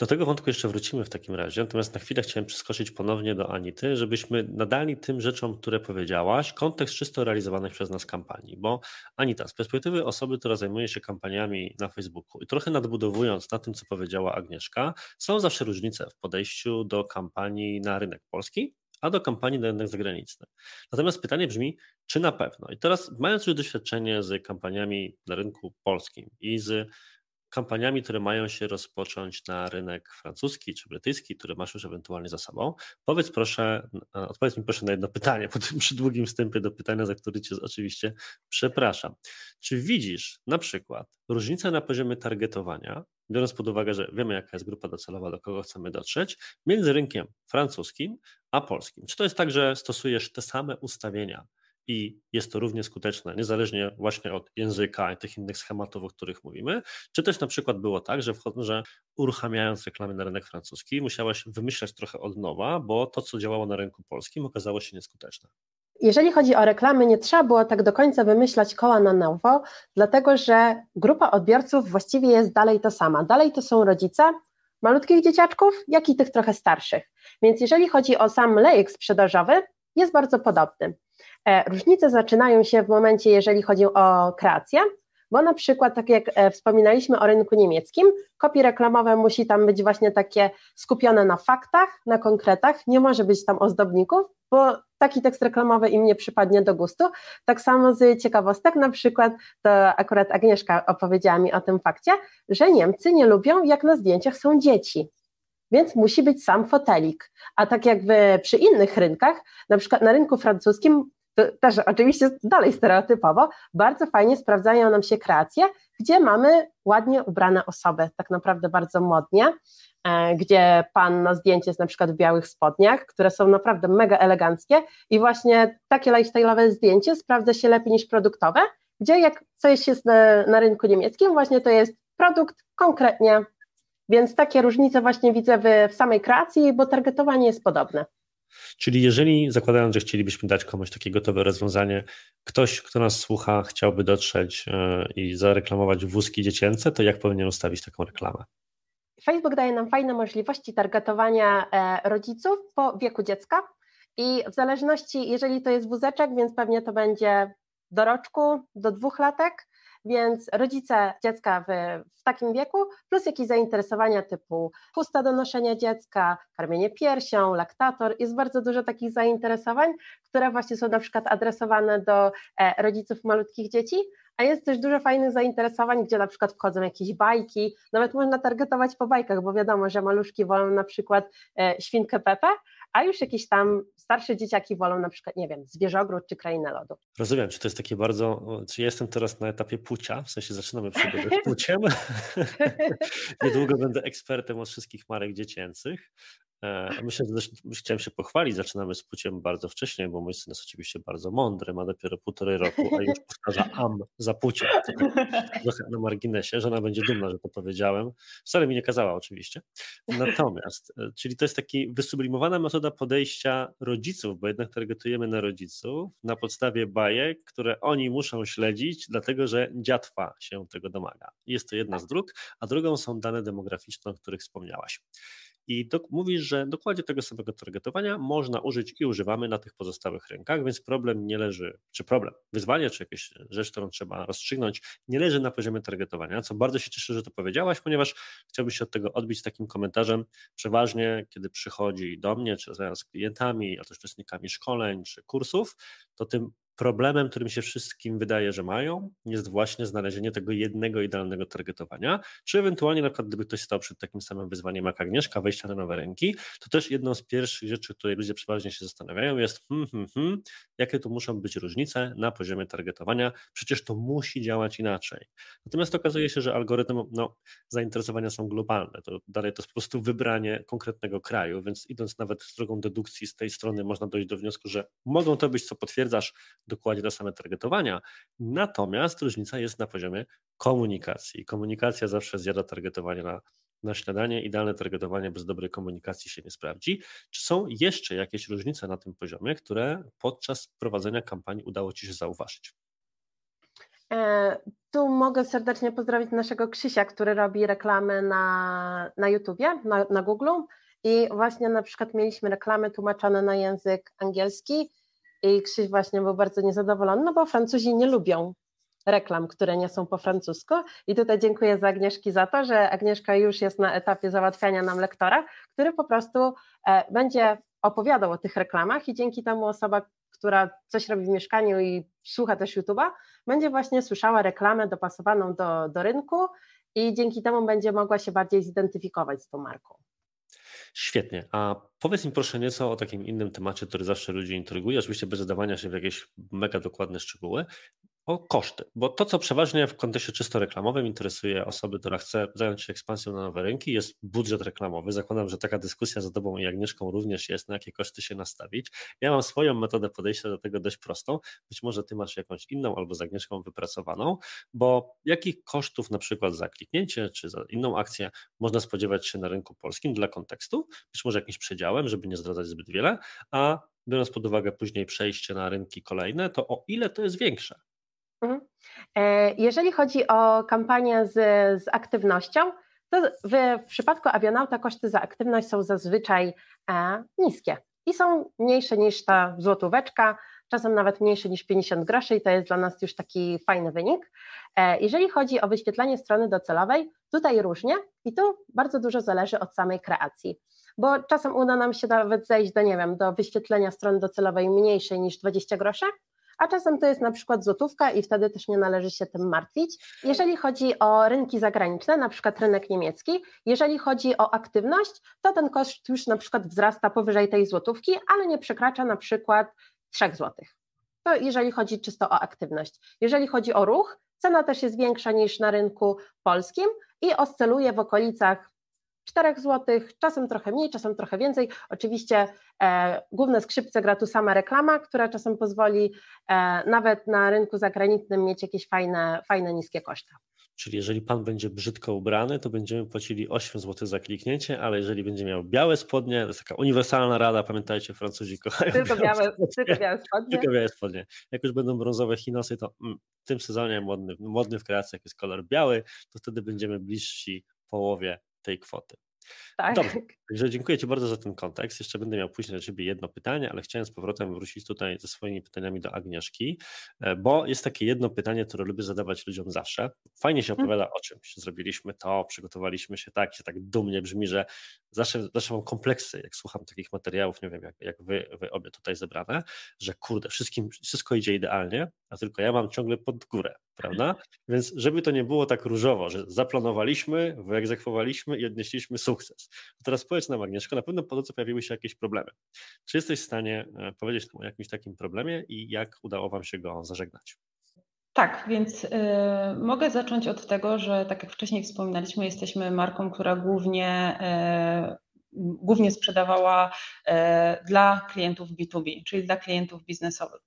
do tego wątku jeszcze wrócimy w takim razie, natomiast na chwilę chciałem przeskoczyć ponownie do Anity, żebyśmy nadali tym rzeczom, które powiedziałaś, kontekst czysto realizowanych przez nas kampanii, bo Anita, z perspektywy osoby, która zajmuje się kampaniami na Facebooku i trochę nadbudowując na tym, co powiedziała Agnieszka, są zawsze różnice w podejściu do kampanii na rynek polski, a do kampanii na rynek zagraniczny. Natomiast pytanie brzmi, czy na pewno? I teraz, mając już doświadczenie z kampaniami na rynku polskim i z kampaniami, które mają się rozpocząć na rynek francuski czy brytyjski, które masz już ewentualnie za sobą. Powiedz proszę, odpowiedz mi proszę na jedno pytanie po tym przydługim wstępie do pytania, za który Cię oczywiście przepraszam. Czy widzisz na przykład różnicę na poziomie targetowania, biorąc pod uwagę, że wiemy jaka jest grupa docelowa, do kogo chcemy dotrzeć, między rynkiem francuskim a polskim? Czy to jest tak, że stosujesz te same ustawienia i jest to równie skuteczne, niezależnie właśnie od języka i tych innych schematów, o których mówimy. Czy też na przykład było tak, że, wchod- że uruchamiając reklamy na rynek francuski, musiałaś wymyślać trochę od nowa, bo to, co działało na rynku polskim, okazało się nieskuteczne? Jeżeli chodzi o reklamy, nie trzeba było tak do końca wymyślać koła na nowo, dlatego że grupa odbiorców właściwie jest dalej to sama. Dalej to są rodzice, malutkich dzieciaczków, jak i tych trochę starszych. Więc jeżeli chodzi o sam lejek sprzedażowy, jest bardzo podobny. E, różnice zaczynają się w momencie, jeżeli chodzi o kreację, bo na przykład, tak jak e, wspominaliśmy o rynku niemieckim, kopie reklamowe musi tam być właśnie takie skupione na faktach, na konkretach, nie może być tam ozdobników, bo taki tekst reklamowy im nie przypadnie do gustu. Tak samo z ciekawostek, na przykład, to akurat Agnieszka opowiedziała mi o tym fakcie, że Niemcy nie lubią, jak na zdjęciach są dzieci więc musi być sam fotelik. A tak jak przy innych rynkach, na przykład na rynku francuskim, też oczywiście dalej stereotypowo, bardzo fajnie sprawdzają nam się kreacje, gdzie mamy ładnie ubrane osoby, tak naprawdę bardzo modnie, e, gdzie pan na zdjęcie jest na przykład w białych spodniach, które są naprawdę mega eleganckie i właśnie takie lifestyle'owe zdjęcie sprawdza się lepiej niż produktowe, gdzie jak coś jest na, na rynku niemieckim, właśnie to jest produkt konkretnie więc takie różnice właśnie widzę w, w samej kreacji, bo targetowanie jest podobne. Czyli jeżeli zakładając, że chcielibyśmy dać komuś takie gotowe rozwiązanie, ktoś, kto nas słucha, chciałby dotrzeć e, i zareklamować wózki dziecięce, to jak powinien ustawić taką reklamę? Facebook daje nam fajne możliwości targetowania e, rodziców po wieku dziecka i w zależności, jeżeli to jest wózeczek, więc pewnie to będzie do roczku, do dwóch latek, więc rodzice dziecka w, w, takim wieku, plus jakieś zainteresowania typu chusta do noszenia dziecka, karmienie piersią, laktator, jest bardzo dużo takich zainteresowań, które właśnie są na przykład adresowane do e, rodziców malutkich dzieci, a jest też dużo fajnych zainteresowań, gdzie na przykład wchodzą jakieś bajki, nawet można targetować po bajkach, bo wiadomo, że maluszki wolą na przykład e, świnkę Pepę, a już jakieś tam starsze dzieciaki wolą na przykład, nie wiem, zwierzogród czy krainę lodu. Rozumiem, czy to jest takie bardzo, czy jestem teraz na etapie płcia, w sensie zaczynamy przygodę z płciem. Niedługo będę ekspertem od wszystkich marek dziecięcych. E, myślę, że chciałem się pochwalić, zaczynamy z płciem bardzo wcześnie, bo mój syn jest oczywiście bardzo mądry, ma dopiero półtorej roku, a już powtarza am za płciem. Tak trochę na marginesie, żona będzie dumna, że to powiedziałem. Wcale mi nie kazała oczywiście. Natomiast, e, czyli to jest taki wysublimowana metoda podejścia rodziców, bo jednak targetujemy na rodziców na podstawie bajek, które oni muszą śledzić, dlatego że dziatwa się tego domaga. Jest to jedna z dróg, a drugą są dane demograficzne, o których wspomniałaś. I do, mówisz, że dokładnie tego samego targetowania można użyć i używamy na tych pozostałych rynkach, więc problem nie leży, czy problem, wyzwanie, czy jakaś rzecz, którą trzeba rozstrzygnąć, nie leży na poziomie targetowania, co bardzo się cieszę, że to powiedziałaś, ponieważ chciałbym się od tego odbić takim komentarzem. Przeważnie, kiedy przychodzi do mnie, czy z klientami, a też uczestnikami szkoleń, czy kursów, to tym problemem, którym się wszystkim wydaje, że mają, jest właśnie znalezienie tego jednego idealnego targetowania, czy ewentualnie na przykład gdyby ktoś stał przed takim samym wyzwaniem jak Agnieszka, wejścia na nowe rynki, to też jedną z pierwszych rzeczy, które ludzie przeważnie się zastanawiają jest, hmm, hmm, hmm, jakie tu muszą być różnice na poziomie targetowania, przecież to musi działać inaczej. Natomiast okazuje się, że algorytm, no, zainteresowania są globalne, to dalej to jest po prostu wybranie konkretnego kraju, więc idąc nawet drogą dedukcji z tej strony można dojść do wniosku, że mogą to być, co potwierdzasz, dokładnie te same targetowania, natomiast różnica jest na poziomie komunikacji. Komunikacja zawsze zjada targetowanie na, na śniadanie, idealne targetowanie bez dobrej komunikacji się nie sprawdzi. Czy są jeszcze jakieś różnice na tym poziomie, które podczas prowadzenia kampanii udało Ci się zauważyć? E, tu mogę serdecznie pozdrowić naszego Krzysia, który robi reklamy na, na YouTubie, na, na Google. I właśnie na przykład mieliśmy reklamy tłumaczone na język angielski i Krzyś właśnie był bardzo niezadowolony, no bo Francuzi nie lubią reklam, które nie są po francusku. I tutaj dziękuję za Agnieszki za to, że Agnieszka już jest na etapie załatwiania nam lektora, który po prostu e, będzie opowiadał o tych reklamach i dzięki temu osoba, która coś robi w mieszkaniu i słucha też YouTube'a, będzie właśnie słyszała reklamę dopasowaną do, do rynku i dzięki temu będzie mogła się bardziej zidentyfikować z tą marką. Świetnie. A powiedz mi proszę nieco o takim innym temacie, który zawsze ludzi intryguje, oczywiście bez zadawania się w jakieś mega dokładne szczegóły o koszty, bo to, co przeważnie w kontekście czysto reklamowym interesuje osoby, która chce zająć się ekspansją na nowe rynki, jest budżet reklamowy. Zakładam, że taka dyskusja za Tobą i Agnieszką również jest, na jakie koszty się nastawić. Ja mam swoją metodę podejścia do tego dość prostą. Być może Ty masz jakąś inną albo z Agnieszką wypracowaną, bo jakich kosztów na przykład za kliknięcie czy za inną akcję można spodziewać się na rynku polskim dla kontekstu? Być może jakimś przedziałem, żeby nie zdradzać zbyt wiele, a biorąc pod uwagę później przejście na rynki kolejne, to o ile to jest większe? Mhm. E, jeżeli chodzi o kampanię z, z aktywnością, to w, w przypadku Avionauta koszty za aktywność są zazwyczaj e, niskie i są mniejsze niż ta złotóweczka, czasem nawet mniejsze niż 50 groszy i to jest dla nas już taki fajny wynik. E, jeżeli chodzi o wyświetlanie strony docelowej, tutaj różnie i tu bardzo dużo zależy od samej kreacji, bo czasem uda nam się nawet zejść do, nie wiem, do wyświetlenia strony docelowej mniejszej niż 20 groszy, a czasem to jest na przykład złotówka i wtedy też nie należy się tym martwić. Jeżeli chodzi o rynki zagraniczne, na przykład rynek niemiecki, jeżeli chodzi o aktywność, to ten koszt już na przykład wzrasta powyżej tej złotówki, ale nie przekracza na przykład 3 złotych. To jeżeli chodzi czysto o aktywność. Jeżeli chodzi o ruch, cena też jest większa niż na rynku polskim i oscyluje w okolicach 4 zł, czasem trochę mniej, czasem trochę więcej. Oczywiście e, główne skrzypce gra tu sama reklama, która czasem pozwoli e, nawet na rynku zagranicznym mieć jakieś fajne, fajne niskie koszty. Czyli jeżeli pan będzie brzydko ubrany, to będziemy płacili 8 zł za kliknięcie, ale jeżeli będzie miał białe spodnie, to jest taka uniwersalna rada, pamiętajcie, Francuzi kochają tylko białe, tylko białe spodnie. Tylko białe spodnie. Jak już będą brązowe chinosy, to mm, w tym sezonie modny, modny w kreacjach jest kolor biały, to wtedy będziemy bliżsi połowie tej kwoty. Tak. Dobrze. Także dziękuję Ci bardzo za ten kontekst. Jeszcze będę miał później dla Ciebie jedno pytanie, ale chciałem z powrotem wrócić tutaj ze swoimi pytaniami do Agnieszki, e, bo jest takie jedno pytanie, które lubię zadawać ludziom zawsze. Fajnie się mhm. opowiada o czymś. Zrobiliśmy to, przygotowaliśmy się tak, się tak dumnie brzmi, że zawsze, zawsze mam kompleksy, jak słucham takich materiałów, nie wiem, jak, jak wy, wy obie tutaj zebrane, że kurde, wszystkim, wszystko idzie idealnie, a tylko ja mam ciągle pod górę, prawda? Więc żeby to nie było tak różowo, że zaplanowaliśmy, wyegzekwowaliśmy i odnieśliśmy sukces. To teraz powiedz nam, Agnieszko, na pewno po drodze pojawiły się jakieś problemy. Czy jesteś w stanie e, powiedzieć o jakimś takim problemie i jak udało Wam się go zażegnać? Tak, więc y, mogę zacząć od tego, że tak jak wcześniej wspominaliśmy, jesteśmy marką, która głównie y, głównie sprzedawała e, dla klientów B2B, czyli dla klientów biznesowych.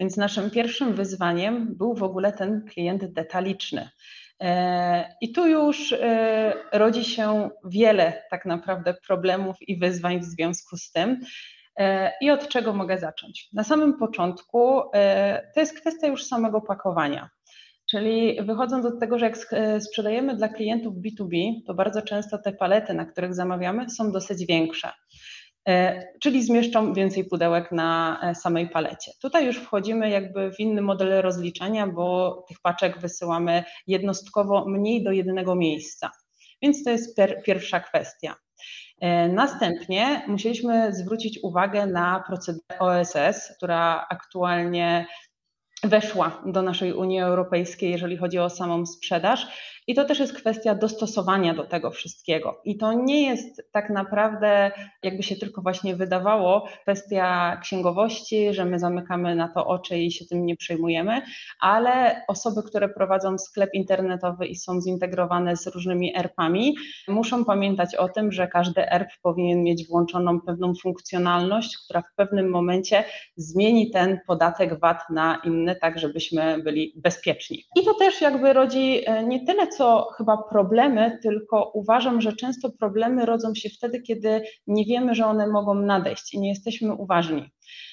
Więc naszym pierwszym wyzwaniem był w ogóle ten klient detaliczny. E, I tu już e, rodzi się wiele tak naprawdę problemów i wyzwań w związku z tym. I od czego mogę zacząć? Na samym początku to jest kwestia już samego pakowania. Czyli wychodząc od tego, że jak e, sprzedajemy dla klientów B2B, to bardzo często te palety, na których zamawiamy, są dosyć większe. E, czyli zmieszczą więcej pudełek na e, samej palecie. Tutaj już wchodzimy jakby w inny model rozliczania, bo tych paczek wysyłamy jednostkowo mniej do jednego miejsca. Więc to jest pierwsza kwestia. Następnie musieliśmy zwrócić uwagę na procedurę OSS, która aktualnie weszła do naszej Unii Europejskiej, jeżeli chodzi o samą sprzedaż. I to też jest kwestia dostosowania do tego wszystkiego. I to nie jest tak naprawdę, jakby się tylko właśnie wydawało, kwestia księgowości, że my zamykamy na to oczy i się tym nie przejmujemy, ale osoby, które prowadzą sklep internetowy i są zintegrowane z różnymi ERP-ami, muszą pamiętać o tym, że każdy ERP powinien mieć włączoną pewną funkcjonalność, która w pewnym momencie zmieni ten podatek VAT na inny, tak żebyśmy byli bezpieczni. I to też jakby rodzi e, nie tyle co chyba problemy, tylko uważam, że często problemy rodzą się wtedy, kiedy nie wiemy, że one mogą nadejść i nie jesteśmy uważni.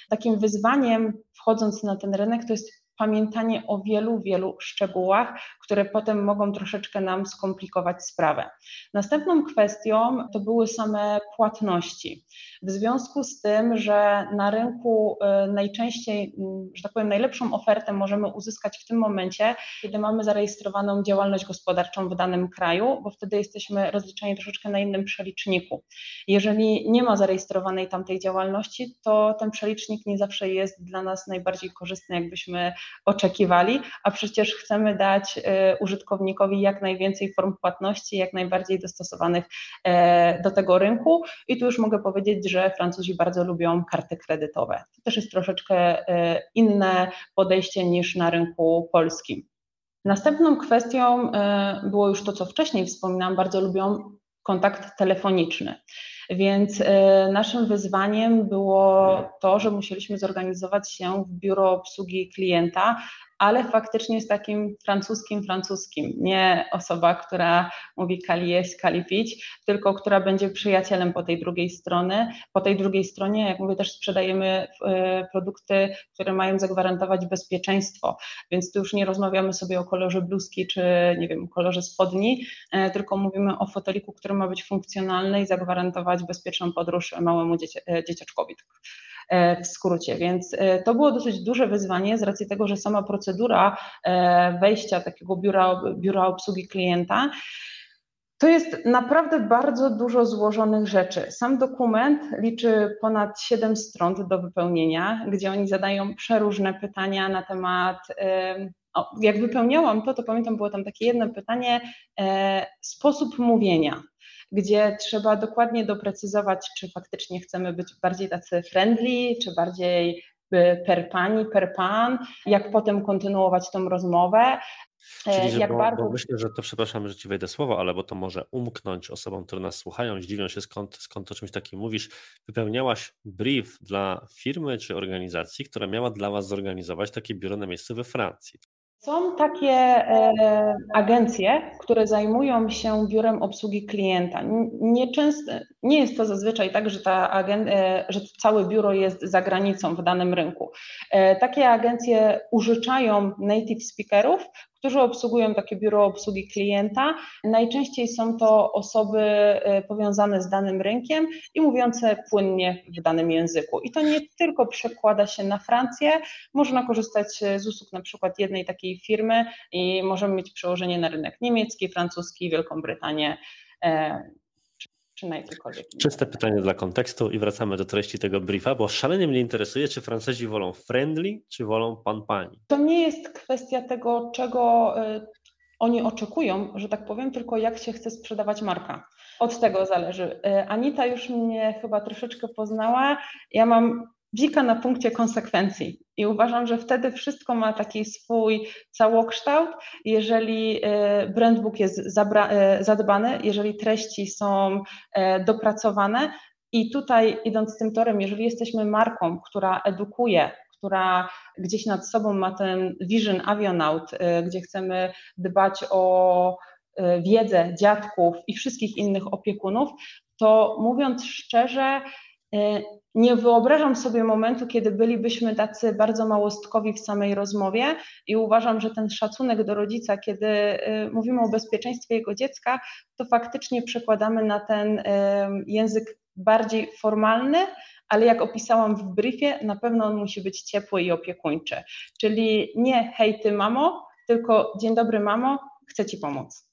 Takim wyzwaniem wchodząc na ten rynek to jest pamiętanie o wielu, wielu szczegółach, które potem mogą troszeczkę nam skomplikować sprawę. Następną kwestią to były same płatności. W związku z tym, że na rynku y, najczęściej, mm, że tak powiem, najlepszą ofertę możemy uzyskać w tym momencie, kiedy mamy zarejestrowaną działalność gospodarczą w danym kraju, bo wtedy jesteśmy rozliczani troszeczkę na innym przeliczniku. Jeżeli nie ma zarejestrowanej tamtej działalności, to ten przelicznik nie zawsze jest dla nas najbardziej korzystny, jakbyśmy oczekiwali, a przecież chcemy dać e, użytkownikowi jak najwięcej form płatności, jak najbardziej dostosowanych e, do tego rynku. I tu już mogę powiedzieć, że Francuzi bardzo lubią karty kredytowe. To też jest troszeczkę e, inne podejście niż na rynku polskim. Następną kwestią było już to, co wcześniej wspominałam, bardzo lubią kontakt telefoniczny. Więc e, naszym wyzwaniem było to, że musieliśmy zorganizować się w biuro obsługi klienta, ale faktycznie z takim francuskim francuskim, nie osoba, która mówi kali jeść, kali pić, tylko która będzie przyjacielem po tej drugiej stronie. Po tej drugiej stronie, jak mówię, też sprzedajemy e, produkty, które mają zagwarantować bezpieczeństwo, więc tu już nie rozmawiamy sobie o kolorze bluzki czy nie wiem, kolorze spodni, e, tylko mówimy o foteliku, który ma być funkcjonalny i zagwarantować bezpieczną podróż małemu e, dzieciaczkowi. E, w skrócie. Więc e, to było dosyć duże wyzwanie z racji tego, że sama procedura e, wejścia takiego biura, biura obsługi klienta to jest naprawdę bardzo dużo złożonych rzeczy. Sam dokument liczy ponad 7 stron do wypełnienia, gdzie oni zadają przeróżne pytania na temat. Jak wypełniałam to, to pamiętam, było tam takie jedno pytanie: sposób mówienia gdzie trzeba dokładnie doprecyzować, czy faktycznie chcemy być bardziej tacy friendly, czy bardziej y, per pani, per pan, jak potem kontynuować tą rozmowę. E, Czyli, jak bo, bardzo... bo myślę, że to, przepraszam, że ci wejdę słowo, ale bo to może umknąć osobom, które nas słuchają, zdziwią się skąd, skąd o czymś takim mówisz. Wypełniałaś brief dla firmy czy organizacji, która miała dla was zorganizować takie biuro na miejscu we Francji. Są takie e, agencje, które zajmują się biurem obsługi klienta. Nie, często, nie jest to zazwyczaj tak, że, ta agen, e, że całe biuro jest za granicą w danym rynku. E, takie agencje użyczają native speakerów, którzy obsługują takie biuro obsługi klienta. Najczęściej są to osoby e, powiązane z danym rynkiem i mówiące płynnie w danym języku. I to nie tylko przekłada się na Francję, można korzystać z usług na przykład jednej takiej firmy i możemy mieć przełożenie na rynek niemiecki, francuski, Wielką Brytanię e, czy na jakikolwiek. Czyste pytanie dla kontekstu i wracamy do treści tego briefa, bo szalenie mnie interesuje, czy Francuzi wolą friendly, czy wolą pan pani. To nie jest kwestia tego, czego y, oni oczekują, że tak powiem, tylko jak się chce sprzedawać marka. Od tego zależy. Y, Anita już mnie chyba troszeczkę poznała. Ja mam wika na punkcie konsekwencji. I uważam, że wtedy wszystko ma taki swój całokształt, jeżeli e, brandbook jest e, zadbany, jeżeli treści są e, dopracowane. I tutaj idąc tym torem, jeżeli jesteśmy marką, która edukuje, która gdzieś nad sobą ma ten vision avionaut, gdzie chcemy dbać o wiedzę dziadków i wszystkich innych opiekunów, to mówiąc szczerze, nie wyobrażam sobie momentu, kiedy bylibyśmy tacy bardzo małostkowi w samej rozmowie i uważam, że ten szacunek do rodzica, kiedy y, mówimy o bezpieczeństwie jego dziecka, to faktycznie przekładamy na ten y, język bardziej formalny, ale jak opisałam w briefie, na pewno on musi być ciepły i opiekuńczy. Czyli nie hej ty mamo, tylko dzień dobry mamo, chcę ci pomóc.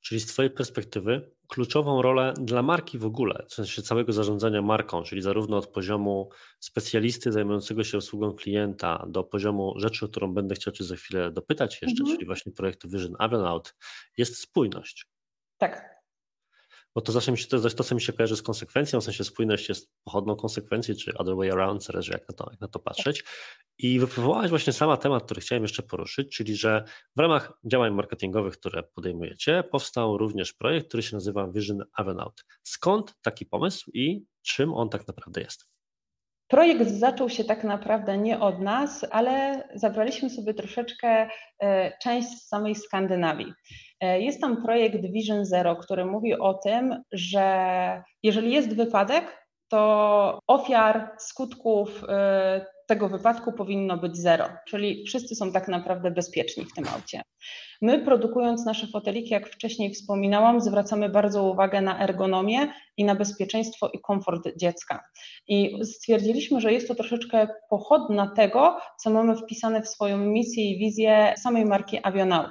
Czyli z Twojej perspektywy kluczową rolę dla marki w ogóle, w sensie całego zarządzania marką, czyli zarówno od poziomu specjalisty zajmującego się obsługą klienta do poziomu rzeczy, o którą będę chciał Cię za chwilę dopytać jeszcze, mhm. czyli właśnie projektu Vision Avionaut, jest spójność. Tak, bo to zawsze mi się, to, to, co mi się kojarzy z konsekwencją, w sensie spójność jest pochodną konsekwencji, czy other way around, zależy jak na to, jak na to patrzeć. I wywołałaś właśnie sama temat, który chciałem jeszcze poruszyć, czyli że w ramach działań marketingowych, które podejmujecie, powstał również projekt, który się nazywa Vision Avenout. Skąd taki pomysł i czym on tak naprawdę jest? Projekt zaczął się tak naprawdę nie od nas, ale zabraliśmy sobie troszeczkę e, część z samej Skandynawii. E, jest tam projekt Vision Zero, który mówi o tym, że jeżeli jest wypadek, to ofiar, skutków e, tego wypadku powinno być zero, czyli wszyscy są tak naprawdę bezpieczni w tym aucie. My produkując nasze foteliki, jak wcześniej wspominałam, zwracamy bardzo uwagę na ergonomię i na bezpieczeństwo i komfort dziecka. I stwierdziliśmy, że jest to troszeczkę pochodna tego, co mamy wpisane w swoją misję i wizję samej marki Avionaut.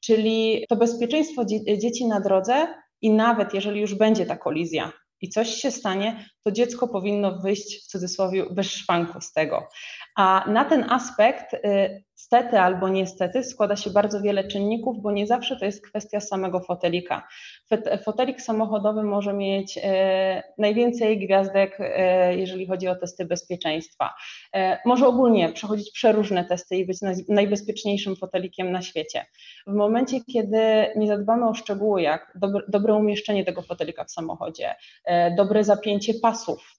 Czyli to bezpieczeństwo dzieci na drodze i nawet jeżeli już będzie ta kolizja, i coś się stanie, to dziecko powinno wyjść w cudzysłowie bez szwanku z tego. A na ten aspekt, y, stety albo niestety, składa się bardzo wiele czynników, bo nie zawsze to jest kwestia samego fotelika. Fotelik samochodowy może mieć y, najwięcej gwiazdek, y, jeżeli chodzi o testy bezpieczeństwa. Może ogólnie przechodzić przeróżne testy i być najbezpieczniejszym fotelikiem na świecie. W momencie, kiedy nie zadbamy o szczegóły, jak dobre, umieszczenie tego fotelika w samochodzie, dobre zapięcie pasów,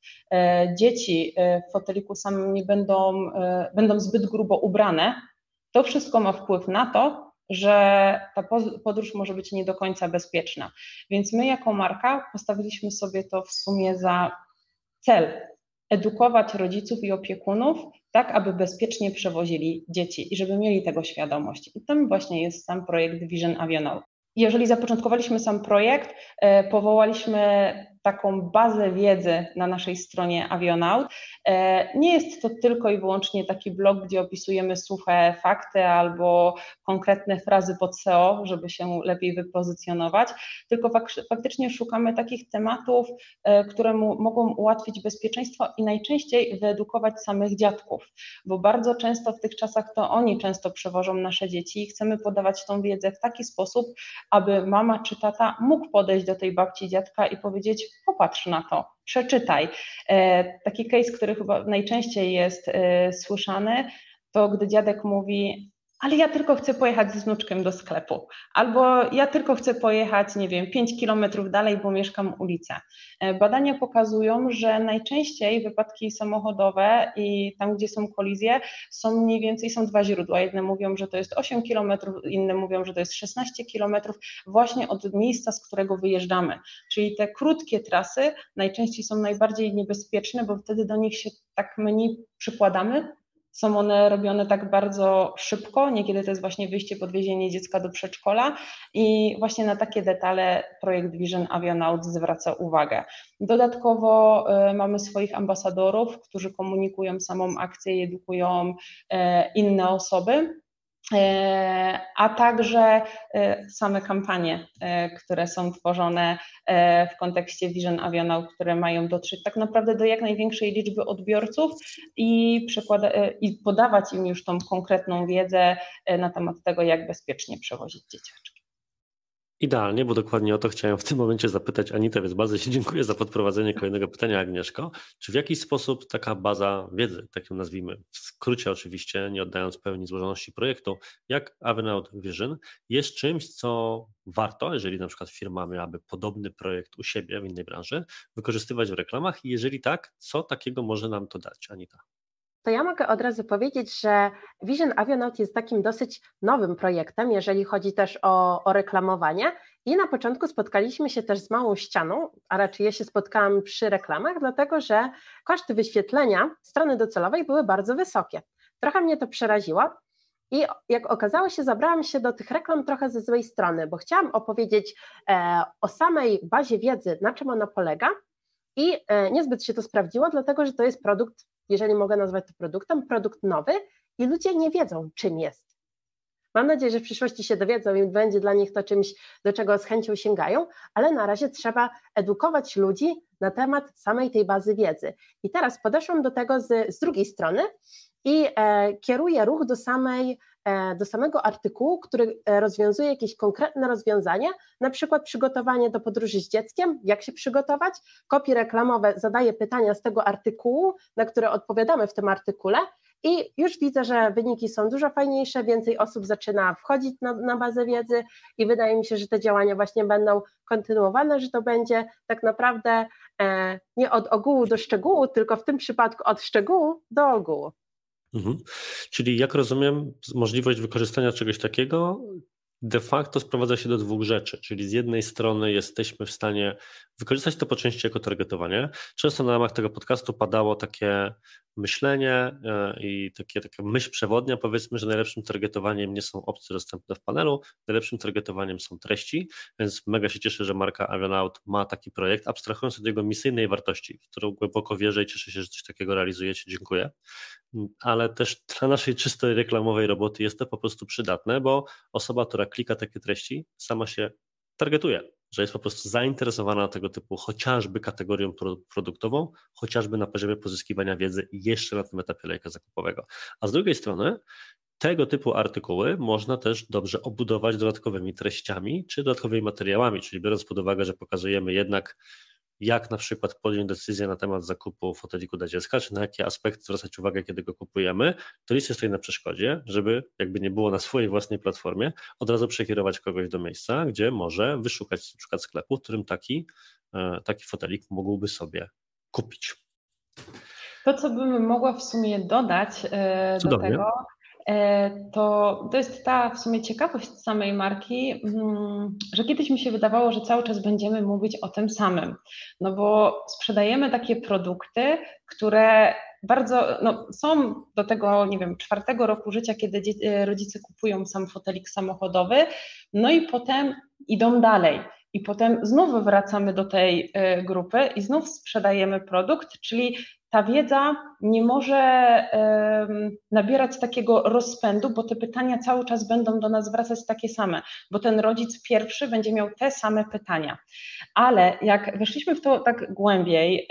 dzieci w foteliku samym nie będą E, będą zbyt grubo ubrane, to wszystko ma wpływ na to, że ta podróż może być nie do końca bezpieczna. Więc my jako marka postawiliśmy sobie to w sumie za cel edukować rodziców i opiekunów, tak aby bezpiecznie przewozili dzieci i żeby mieli tego świadomość. I tym właśnie jest sam projekt Vision Avionaut. Jeżeli zapoczątkowaliśmy sam projekt, e, powołaliśmy taką bazę wiedzy na naszej stronie Avionaut. E, nie jest to tylko i wyłącznie taki blog, gdzie opisujemy suche fakty albo konkretne frazy pod SEO, żeby się lepiej wypozycjonować, tylko faktycznie szukamy takich tematów, e, które mogą ułatwić bezpieczeństwo i najczęściej wyedukować samych dziadków, bo bardzo często w tych czasach to oni często przewożą nasze dzieci i chcemy podawać tą wiedzę w taki sposób, aby mama czy tata mógł podejść do tej babci dziadka i powiedzieć: popatrz na to, przeczytaj. E, taki case, który chyba najczęściej jest e, słyszany, to gdy dziadek mówi, ale ja tylko chcę pojechać z wnuczkiem do sklepu, albo ja tylko chcę pojechać, nie wiem, 5 kilometrów dalej, bo mieszkam ulicę. E, badania pokazują, że najczęściej wypadki samochodowe i tam, gdzie są kolizje, są mniej więcej, są dwa źródła. Jedne mówią, że to jest 8 kilometrów, inne mówią, że to jest 16 kilometrów, właśnie od miejsca, z którego wyjeżdżamy. Czyli te krótkie trasy najczęściej są najbardziej niebezpieczne, bo wtedy do nich się tak mniej przykładamy, są one robione tak bardzo szybko, niekiedy to jest właśnie wyjście, podwiezienie dziecka do przedszkola i właśnie na takie detale projekt Vision Avionaut zwraca uwagę. Dodatkowo y, mamy swoich ambasadorów, którzy komunikują samą akcję i edukują y, inne osoby. E, a także e, same kampanie, e, które są tworzone w kontekście Vision Avionał, które mają dotrzeć tak naprawdę do jak największej liczby odbiorców i, i podawać im już tą konkretną wiedzę na temat tego, jak bezpiecznie przewozić dzieciaczki. Idealnie, bo dokładnie o to chciałem w tym momencie zapytać Anitę, więc bardzo Ci dziękuję za podprowadzenie kolejnego pytania, Agnieszko. Czy w jakiś sposób taka baza wiedzy, tak ją nazwijmy, w skrócie oczywiście, nie oddając pełni złożoności projektu, jak Avenaut Vision, jest czymś, co warto, jeżeli na przykład firma miałaby podobny projekt u siebie w innej branży, wykorzystywać w reklamach i jeżeli tak, co takiego może nam to dać, Anita? To ja mogę od razu powiedzieć, że Vision Avionaut jest takim dosyć nowym projektem, jeżeli chodzi też o, o reklamowanie. I na początku spotkaliśmy się też z małą ścianą, a raczej ja się spotkałam przy reklamach, dlatego że koszty wyświetlenia strony docelowej były bardzo wysokie. Trochę mnie to przeraziło. I jak okazało się, zabrałam się do tych reklam trochę ze złej strony, bo chciałam opowiedzieć e, o samej bazie wiedzy, na czym ona polega, i e, niezbyt się to sprawdziło, dlatego że to jest produkt jeżeli mogę nazwać to produktem, produkt nowy i ludzie nie wiedzą, czym jest. Mam nadzieję, że w przyszłości się dowiedzą i będzie dla nich to czymś, do czego z chęcią sięgają, ale na razie trzeba edukować ludzi na temat samej tej bazy wiedzy. I teraz podeszłam do tego z, z drugiej strony i e, kieruję ruch do samej do samego artykułu, który e, rozwiązuje jakieś konkretne rozwiązania, na przykład przygotowanie do podróży z dzieckiem, jak się przygotować, kopie reklamowe zadaje pytania z tego artykułu, na które odpowiadamy w tym artykule i już widzę, że wyniki są dużo fajniejsze, więcej osób zaczyna wchodzić na, na, bazę wiedzy i wydaje mi się, że te działania właśnie będą kontynuowane, że to będzie tak naprawdę e, nie od ogółu do szczegółu, tylko w tym przypadku od szczegółu do ogółu. Mhm. Czyli jak rozumiem, możliwość wykorzystania czegoś takiego de facto sprowadza się do dwóch rzeczy, czyli z jednej strony jesteśmy w stanie wykorzystać to po części jako targetowanie. Często na ramach tego podcastu padało takie myślenie e, i takie, taka myśl przewodnia, powiedzmy, że najlepszym targetowaniem nie są opcje dostępne w panelu, najlepszym targetowaniem są treści, więc mega się cieszę, że marka Avionaut ma taki projekt, abstrahując od jego misyjnej wartości, w którą głęboko wierzę i cieszę się, że coś takiego realizujecie, dziękuję. Ale też dla naszej czystej reklamowej roboty jest to po prostu przydatne, bo osoba, która klika takie treści, sama się targetuje, że jest po prostu zainteresowana tego typu chociażby kategorią produktową, chociażby na poziomie pozyskiwania wiedzy jeszcze na tym etapie lejka zakupowego. A z drugiej strony tego typu artykuły można też dobrze obudować dodatkowymi treściami czy dodatkowymi materiałami, czyli biorąc pod uwagę, że pokazujemy jednak jak na przykład podjąć decyzję na temat zakupu foteliku dla dziecka, czy na jakie aspekty zwracać uwagę, kiedy go kupujemy, to nie stoi na przeszkodzie, żeby jakby nie było na swojej własnej platformie, od razu przekierować kogoś do miejsca, gdzie może wyszukać na przykład sklepu, w którym taki, e, taki fotelik mógłby sobie kupić. To, co bym mogła w sumie dodać e, Cudownie. do tego, to, to jest ta w sumie ciekawość samej marki, mm, że kiedyś mi się wydawało, że cały czas będziemy mówić o tym samym, no bo sprzedajemy takie produkty, które bardzo no, są do tego, nie wiem, czwartego roku życia, kiedy e, rodzice kupują sam fotelik samochodowy, no i potem idą dalej. I potem znów wracamy do tej e, grupy i znów sprzedajemy produkt, czyli ta wiedza nie może nabierać takiego rozpędu, bo te pytania cały czas będą do nas wracać takie same, bo ten rodzic pierwszy będzie miał te same pytania. Ale jak weszliśmy w to tak głębiej,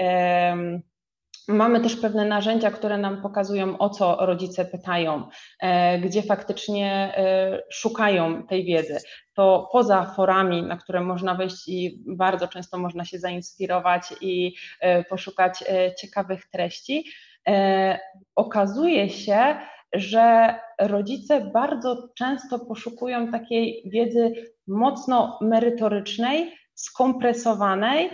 Mamy też pewne narzędzia, które nam pokazują, o co rodzice pytają, e, gdzie faktycznie e, szukają tej wiedzy. To poza forami, na które można wejść i bardzo często można się zainspirować i e, poszukać ciekawych treści, okazuje się, że rodzice bardzo często poszukują takiej wiedzy mocno merytorycznej, skompresowanej,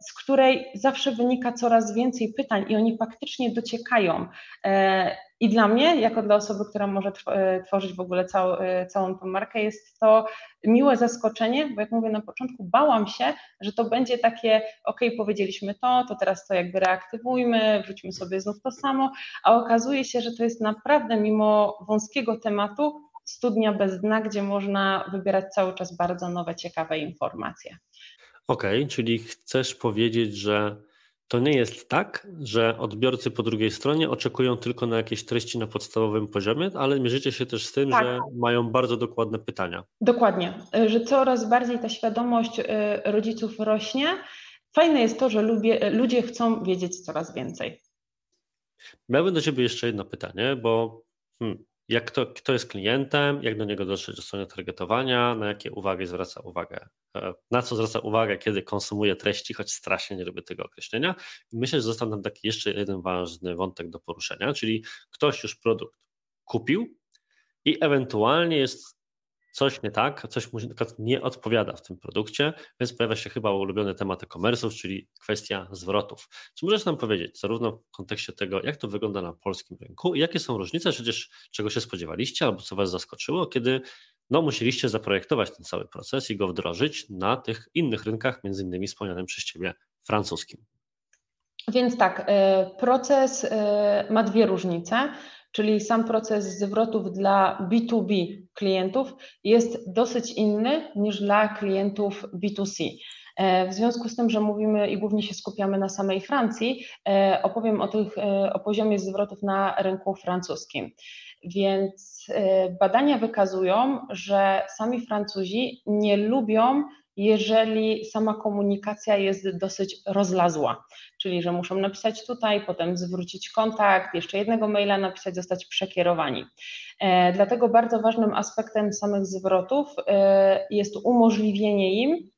z której zawsze wynika coraz więcej pytań i oni faktycznie dociekają. E, I dla mnie, jako dla osoby, która może tworzyć w ogóle całą, całą tą markę, jest to miłe zaskoczenie, bo jak mówię na początku, bałam się, że to będzie takie, ok, powiedzieliśmy to, to teraz to jakby reaktywujmy, wrzućmy sobie znów to samo, a okazuje się, że to jest naprawdę mimo wąskiego tematu studnia bez dna, gdzie można wybierać cały czas bardzo nowe, ciekawe informacje. Okej, okay, czyli chcesz powiedzieć, że to nie jest tak, że odbiorcy po drugiej stronie oczekują tylko na jakieś treści na podstawowym poziomie, ale mierzycie się też z tym, tak. że mają bardzo dokładne pytania. Dokładnie, że coraz bardziej ta świadomość y, rodziców rośnie. Fajne jest to, że lubię, ludzie chcą wiedzieć coraz więcej. Miałbym do Ciebie jeszcze jedno pytanie, bo hmm, jak to, kto jest klientem, jak do niego dotrzeć do strony targetowania, na jakie uwagi zwraca uwagę, e, na co zwraca uwagę, kiedy konsumuje treści, choć strasznie nie lubię tego określenia. I myślę, że został nam taki jeszcze jeden ważny wątek do poruszenia, czyli ktoś już produkt kupił i ewentualnie jest coś nie tak, coś mu nie odpowiada w tym produkcie, więc pojawia się chyba ulubiony temat e-commerce'ów, czyli kwestia zwrotów. Czy możesz nam powiedzieć, zarówno w kontekście tego, jak to wygląda na polskim rynku i jakie są różnice, przecież czego się spodziewaliście albo co Was zaskoczyło, kiedy no, musieliście zaprojektować ten cały proces i go wdrożyć na tych innych rynkach, między innymi wspomnianym przez Ciebie francuskim. Więc tak, e, proces e, ma dwie różnice czyli sam proces zwrotów dla B2B klientów jest dosyć inny niż dla klientów B2C. E, w związku z tym, że mówimy i głównie się skupiamy na samej Francji, e, opowiem o, tych, e, o poziomie zwrotów na rynku francuskim. Więc badania wykazują, że sami Francuzi nie lubią jeżeli sama komunikacja jest dosyć rozlazła, czyli że muszą napisać tutaj, potem zwrócić kontakt, jeszcze jednego maila napisać, zostać przekierowani. E, dlatego bardzo ważnym aspektem samych zwrotów e, jest umożliwienie im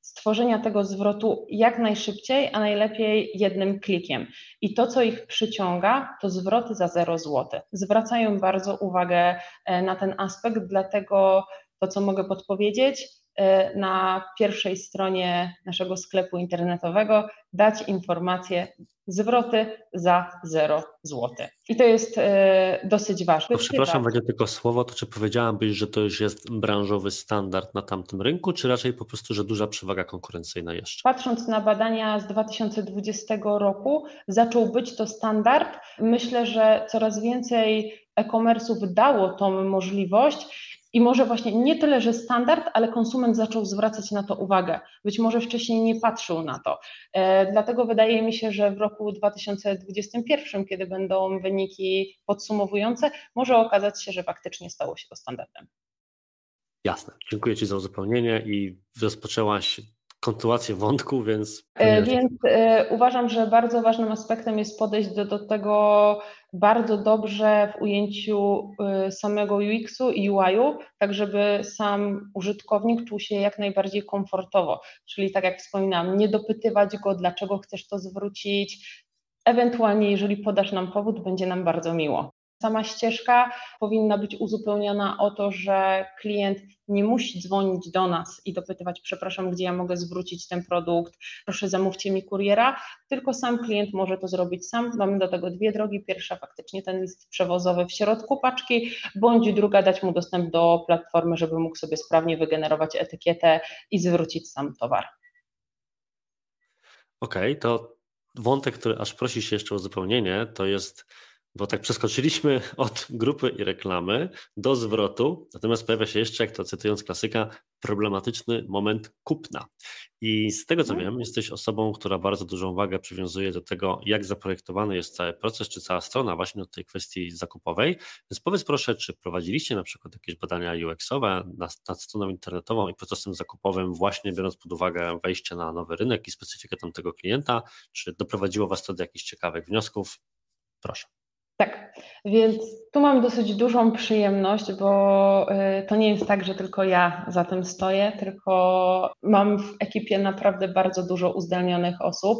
stworzenia tego zwrotu jak najszybciej, a najlepiej jednym klikiem. I to, co ich przyciąga, to zwroty za 0 zł. Zwracają bardzo uwagę e, na ten aspekt, dlatego to, co mogę podpowiedzieć, na pierwszej stronie naszego sklepu internetowego dać informację zwroty za 0 zł. I to jest e, dosyć ważne. przepraszam, będzie tylko słowo, to czy powiedziałabyś, że to już jest branżowy standard na tamtym rynku, czy raczej po prostu, że duża przewaga konkurencyjna jeszcze? Patrząc na badania z 2020 roku, zaczął być to standard. Myślę, że coraz więcej e-commerce'ów dało tą możliwość i może właśnie nie tyle, że standard, ale konsument zaczął zwracać na to uwagę. Być może wcześniej nie patrzył na to. E, dlatego wydaje mi się, że w roku 2021, kiedy będą wyniki podsumowujące, może okazać się, że faktycznie stało się to standardem. Jasne. Dziękuję Ci za uzupełnienie i rozpoczęłaś kontynuację wątku, więc. E, więc e, uważam, że bardzo ważnym aspektem jest podejść do, do tego bardzo dobrze w ujęciu e, samego UX-u i UI-u, tak żeby sam użytkownik czuł się jak najbardziej komfortowo. Czyli tak jak wspominałam, nie dopytywać go, dlaczego chcesz to zwrócić. Ewentualnie, jeżeli podasz nam powód, będzie nam bardzo miło. Sama ścieżka powinna być uzupełniona o to, że klient nie musi dzwonić do nas i dopytywać, przepraszam, gdzie ja mogę zwrócić ten produkt, proszę zamówcie mi kuriera, tylko sam klient może to zrobić sam. Mamy do tego dwie drogi. Pierwsza faktycznie ten list przewozowy w środku paczki, bądź druga dać mu dostęp do platformy, żeby mógł sobie sprawnie wygenerować etykietę i zwrócić sam towar. Okej, okay, to wątek, który aż prosi się jeszcze o uzupełnienie, to jest bo tak przeskoczyliśmy od grupy i reklamy do zwrotu, natomiast pojawia się jeszcze, jak to cytując klasyka, problematyczny moment kupna. I z tego co mhm. wiem, jesteś osobą, która bardzo dużą wagę przywiązuje do tego, jak zaprojektowany jest cały proces, czy cała strona właśnie do tej kwestii zakupowej. Więc powiedz proszę, czy prowadziliście na przykład jakieś badania UX-owe nad, nad stroną internetową i procesem zakupowym, właśnie biorąc pod uwagę wejście na nowy rynek i specyfikę tamtego klienta, czy doprowadziło Was to do jakichś ciekawych wniosków? Proszę. Tak, więc tu mam dosyć dużą przyjemność, bo y, to nie jest tak, że tylko ja za tym stoję, tylko mam w ekipie naprawdę bardzo dużo uzdolnionych osób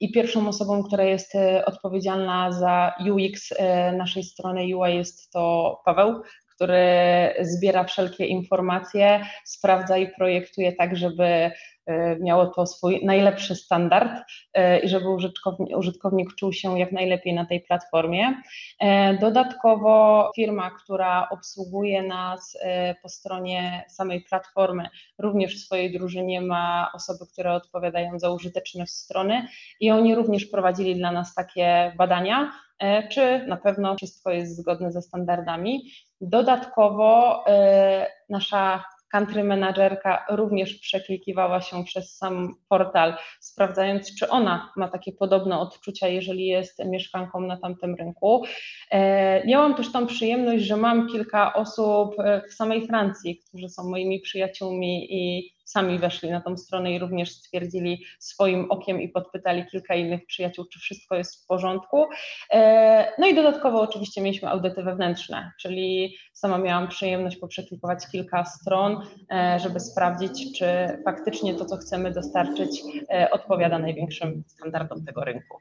i pierwszą osobą, która jest y, odpowiedzialna za UX y, naszej strony UI jest to Paweł, który zbiera wszelkie informacje, sprawdza i projektuje tak, żeby miało to swój najlepszy standard e, i żeby użytkownik, użytkownik czuł się jak najlepiej na tej platformie. E, dodatkowo firma, która obsługuje nas po stronie samej platformy, również w swojej drużynie ma osoby, które odpowiadają za użyteczność strony i oni również prowadzili dla nas takie badania, czy na pewno wszystko jest zgodne ze standardami. Dodatkowo nasza country managerka również przeklikiwała się przez sam portal, sprawdzając, czy ona ma takie podobne odczucia, jeżeli jest mieszkanką na tamtym rynku. E, miałam też tą przyjemność, że mam kilka osób e, w samej Francji, którzy są moimi przyjaciółmi i sami weszli na tą stronę i również stwierdzili swoim okiem i podpytali kilka innych przyjaciół, czy wszystko jest w porządku. E, no i dodatkowo oczywiście mieliśmy audyty wewnętrzne, czyli sama miałam przyjemność poprzeklikować kilka stron, e, żeby sprawdzić, czy faktycznie to, co chcemy dostarczyć, e, odpowiada największym standardom tego rynku.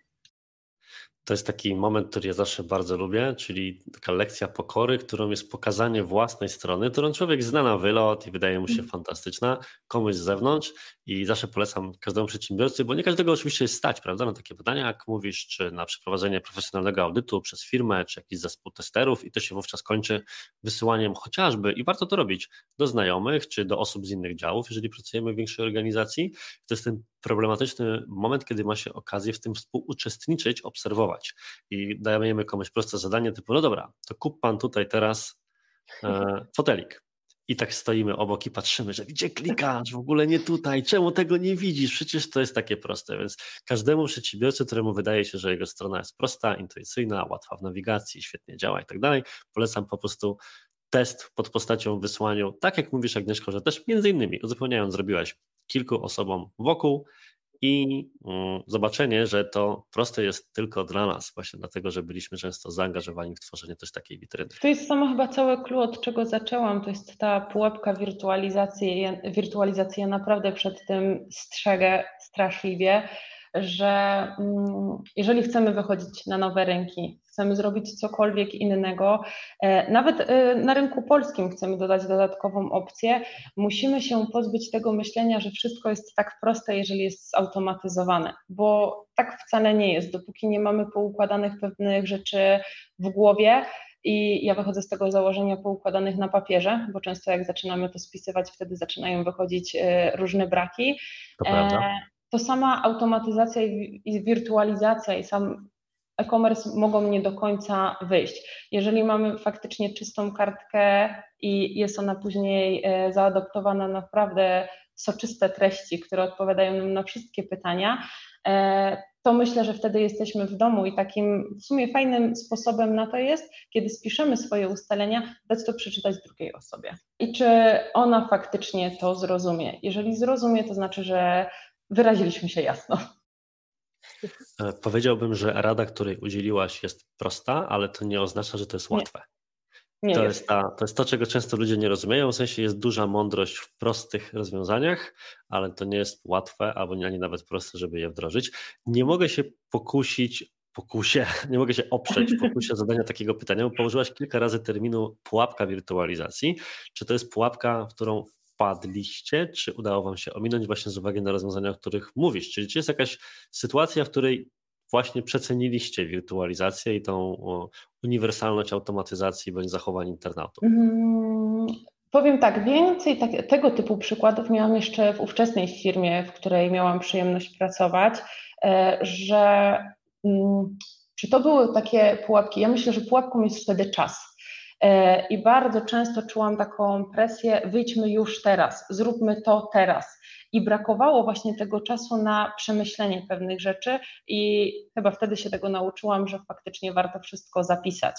To jest taki moment, który ja zawsze bardzo lubię, czyli taka lekcja pokory, którą jest pokazanie własnej strony, którą człowiek zna na wylot i wydaje mu się mm. fantastyczna, komuś z zewnątrz i zawsze polecam każdemu przedsiębiorcy, bo nie każdego oczywiście jest stać, prawda, na takie pytania, jak mówisz, czy na przeprowadzenie profesjonalnego audytu przez firmę, czy jakiś zespół testerów i to się wówczas kończy wysyłaniem chociażby, i warto to robić, do znajomych, czy do osób z innych działów, jeżeli pracujemy w większej organizacji. To jest ten problematyczny moment, kiedy ma się okazję w tym współuczestniczyć, obserwować i dajemy komuś proste zadanie typu, no dobra, to kup pan tutaj teraz e, fotelik. I tak stoimy obok i patrzymy, że gdzie klikasz, w ogóle nie tutaj, czemu tego nie widzisz? Przecież to jest takie proste. Więc każdemu przedsiębiorcy, któremu wydaje się, że jego strona jest prosta, intuicyjna, łatwa w nawigacji, świetnie działa i tak dalej, polecam po prostu test pod postacią wysłaniu, tak jak mówisz Agnieszko, że też między innymi uzupełniając zrobiłaś kilku osobom wokół i mm, zobaczenie, że to proste jest tylko dla nas, właśnie dlatego, że byliśmy często zaangażowani w tworzenie też takiej witryny. To jest samo chyba całe clue, od czego zaczęłam, to jest ta pułapka wirtualizacji. Wirtualizacji ja naprawdę przed tym strzegę straszliwie, że mm, jeżeli chcemy wychodzić na nowe rynki, chcemy zrobić cokolwiek innego, e, nawet e, na rynku polskim chcemy dodać dodatkową opcję, musimy się pozbyć tego myślenia, że wszystko jest tak proste, jeżeli jest zautomatyzowane, bo tak wcale nie jest. Dopóki nie mamy poukładanych pewnych rzeczy w głowie, i ja wychodzę z tego założenia poukładanych na papierze, bo często jak zaczynamy to spisywać, wtedy zaczynają wychodzić e, różne braki. To, prawda. to sama automatyzacja i wirtualizacja i sam e-commerce mogą nie do końca wyjść. Jeżeli mamy faktycznie czystą kartkę i jest ona później e, zaadoptowana naprawdę soczyste treści, które odpowiadają nam na wszystkie pytania, e, to myślę, że wtedy jesteśmy w domu i takim w sumie fajnym sposobem na to jest, kiedy spiszemy swoje ustalenia, dać to przeczytać drugiej osobie. I czy ona faktycznie to zrozumie? Jeżeli zrozumie, to znaczy, że wyraziliśmy się jasno. E, powiedziałbym, że rada, której udzieliłaś, jest prosta, ale to nie oznacza, że to jest łatwe. Nie. to, jest. jest ta, to jest to, czego często ludzie nie rozumieją. W sensie jest duża mądrość w prostych rozwiązaniach, ale to nie jest łatwe, albo ani nawet proste, żeby je wdrożyć. Nie mogę się pokusić, pokusie, nie mogę się oprzeć pokusie zadania takiego pytania, bo położyłaś kilka razy terminu pułapka wirtualizacji. Czy to jest pułapka, w którą wpadliście, czy udało Wam się ominąć właśnie z uwagi na rozwiązania, o których mówisz? Czyli czy jest jakaś sytuacja, w której właśnie przeceniliście wirtualizację i tą uniwersalność automatyzacji bądź zachowań internautów? Mm, powiem tak, więcej tak, tego typu przykładów miałam jeszcze w ówczesnej firmie, w której miałam przyjemność pracować, e, że mm, czy to były takie pułapki? Ja myślę, że pułapką jest wtedy czas. E, I bardzo często czułam taką presję: wyjdźmy już teraz, zróbmy to teraz. I brakowało właśnie tego czasu na przemyślenie pewnych rzeczy, i chyba wtedy się tego nauczyłam, że faktycznie warto wszystko zapisać.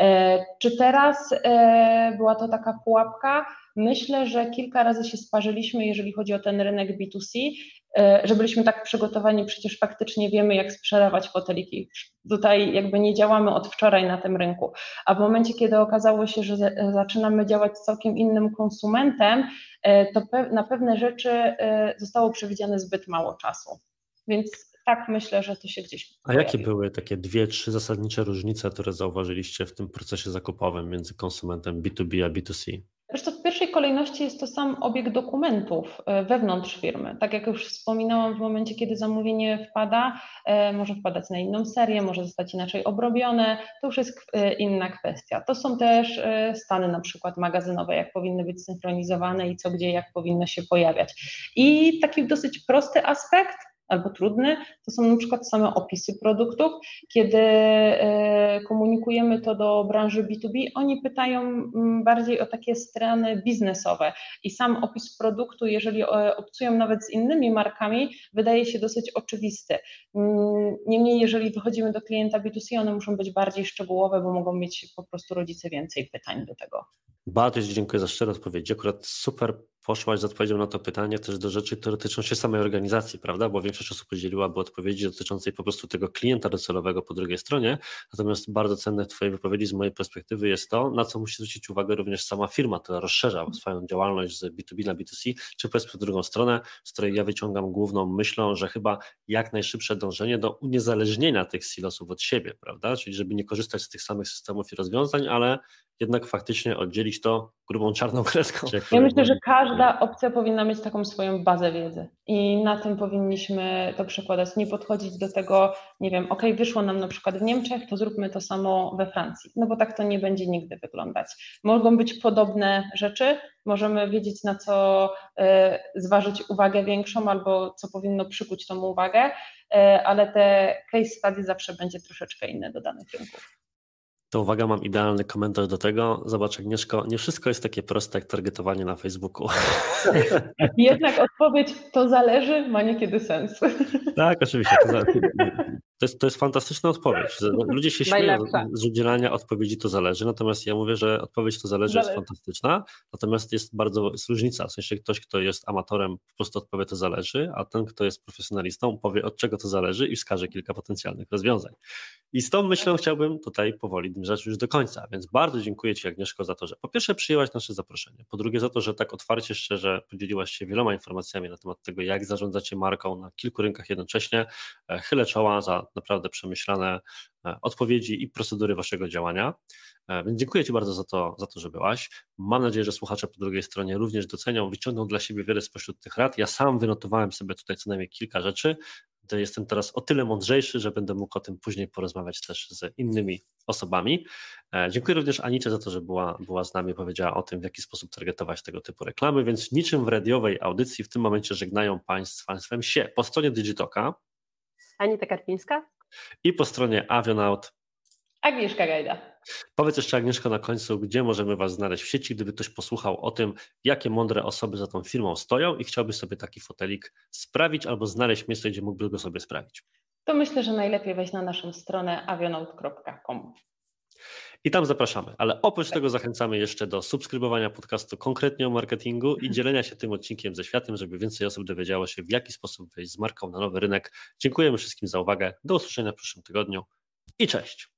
E, czy teraz e, była to taka pułapka? Myślę, że kilka razy się sparzyliśmy, jeżeli chodzi o ten rynek B2C, e, że byliśmy tak przygotowani, przecież faktycznie wiemy, jak sprzedawać foteliki. Tutaj jakby nie działamy od wczoraj na tym rynku. A w momencie, kiedy okazało się, że zaczynamy działać z całkiem innym konsumentem, e, to na pewne rzeczy e, zostało przewidziane zbyt mało czasu. Więc tak myślę, że to się gdzieś. A pojawi. jakie były takie dwie, trzy zasadnicze różnice, które zauważyliście w tym procesie zakupowym między konsumentem B2B a B2C? Zresztą w pierwszej kolejności jest to sam obieg dokumentów e, wewnątrz firmy. Tak jak już wspominałam, w momencie, kiedy zamówienie wpada, e, może wpadać na inną serię, może zostać inaczej obrobione, to już jest e, inna kwestia. To są też stany na przykład magazynowe, jak powinny być synchronizowane i co gdzie, jak powinno się pojawiać. I taki dosyć prosty aspekt, albo trudny, to są na przykład same opisy produktów. Kiedy e, komunikujemy to do branży B2B, oni pytają mm, bardziej o takie strony biznesowe i sam opis produktu, jeżeli e, obcują nawet z innymi markami, wydaje się dosyć oczywisty. Mm, niemniej, jeżeli wychodzimy do klienta B2C, one muszą być bardziej szczegółowe, bo mogą mieć po prostu rodzice więcej pytań do tego. Bardzo dziękuję za szczere odpowiedzi. Akurat super poszłaś z odpowiedzią na to pytanie też do rzeczy, które dotyczą się samej organizacji, prawda? Bo większość osób podzieliłaby odpowiedzi dotyczącej po prostu tego klienta docelowego po drugiej stronie. Natomiast bardzo cenne w Twojej wypowiedzi z mojej perspektywy jest to, na co musi zwrócić uwagę również sama firma, która rozszerza swoją działalność z B2B na B2C, czy powiedzmy w drugą stronę, z której ja wyciągam główną myślą, że chyba jak najszybsze dążenie do uniezależnienia tych silosów od siebie, prawda? Czyli żeby nie korzystać z tych samych systemów i rozwiązań, ale jednak faktycznie oddzielić to grubą czarną kreską. Ja myślę, że każda opcja powinna mieć taką swoją bazę wiedzy i na tym powinniśmy to przekładać. Nie podchodzić do tego, nie wiem, ok, wyszło nam na przykład w Niemczech, to zróbmy to samo we Francji, no bo tak to nie będzie nigdy wyglądać. Mogą być podobne rzeczy, możemy wiedzieć na co y, zważyć uwagę większą albo co powinno przykuć tą uwagę, y, ale te case study zawsze będzie troszeczkę inne do danych rynków. To uwaga, mam idealny komentarz do tego. Zobacz, Agnieszko, nie wszystko jest takie proste jak targetowanie na Facebooku. Jednak odpowiedź to zależy ma niekiedy sens. Tak, oczywiście. To, jest, to jest fantastyczna odpowiedź. Ludzie się śmieją z udzielania odpowiedzi to zależy, natomiast ja mówię, że odpowiedź to zależy, zależy. jest fantastyczna, natomiast jest bardzo jest różnica. W sensie ktoś, kto jest amatorem, po prostu odpowie to zależy, a ten, kto jest profesjonalistą, powie od czego to zależy i wskaże kilka potencjalnych rozwiązań. I z tą myślą chciałbym tutaj powoli zmierzać już do końca. Więc bardzo dziękuję Ci, Agnieszko, za to, że po pierwsze przyjęłaś nasze zaproszenie, po drugie za to, że tak otwarcie, szczerze podzieliłaś się wieloma informacjami na temat tego, jak zarządzacie marką na kilku rynkach jednocześnie. E, chylę czoła za naprawdę przemyślane e, odpowiedzi i procedury Waszego działania. E, więc dziękuję Ci bardzo za to, za to, że byłaś. Mam nadzieję, że słuchacze po drugiej stronie również docenią, wyciągną dla siebie wiele spośród tych rad. Ja sam wynotowałem sobie tutaj co najmniej kilka rzeczy, jestem teraz o tyle mądrzejszy, że będę mógł o tym później porozmawiać też z innymi osobami. E, dziękuję również Anicie za to, że była, była z nami, powiedziała o tym, w jaki sposób targetować tego typu reklamy, więc niczym w radiowej audycji w tym momencie żegnają Państwem się po stronie Digitoka. Anita Karpińska. I po stronie Avionaut. Agnieszka Gajda. Powiedz jeszcze Agnieszko na końcu, gdzie możemy Was znaleźć w sieci, gdyby ktoś posłuchał o tym, jakie mądre osoby za tą firmą stoją i chciałby sobie taki fotelik sprawić albo znaleźć miejsce, gdzie mógłby go sobie sprawić. To myślę, że najlepiej wejść na naszą stronę avionaut.com. I tam zapraszamy, ale oprócz tego zachęcamy jeszcze do subskrybowania podcastu konkretnie o marketingu i dzielenia się tym odcinkiem ze światem, żeby więcej osób dowiedziało się, w jaki sposób wejść z marką na nowy rynek. Dziękujemy wszystkim za uwagę. Do usłyszenia w przyszłym tygodniu i cześć.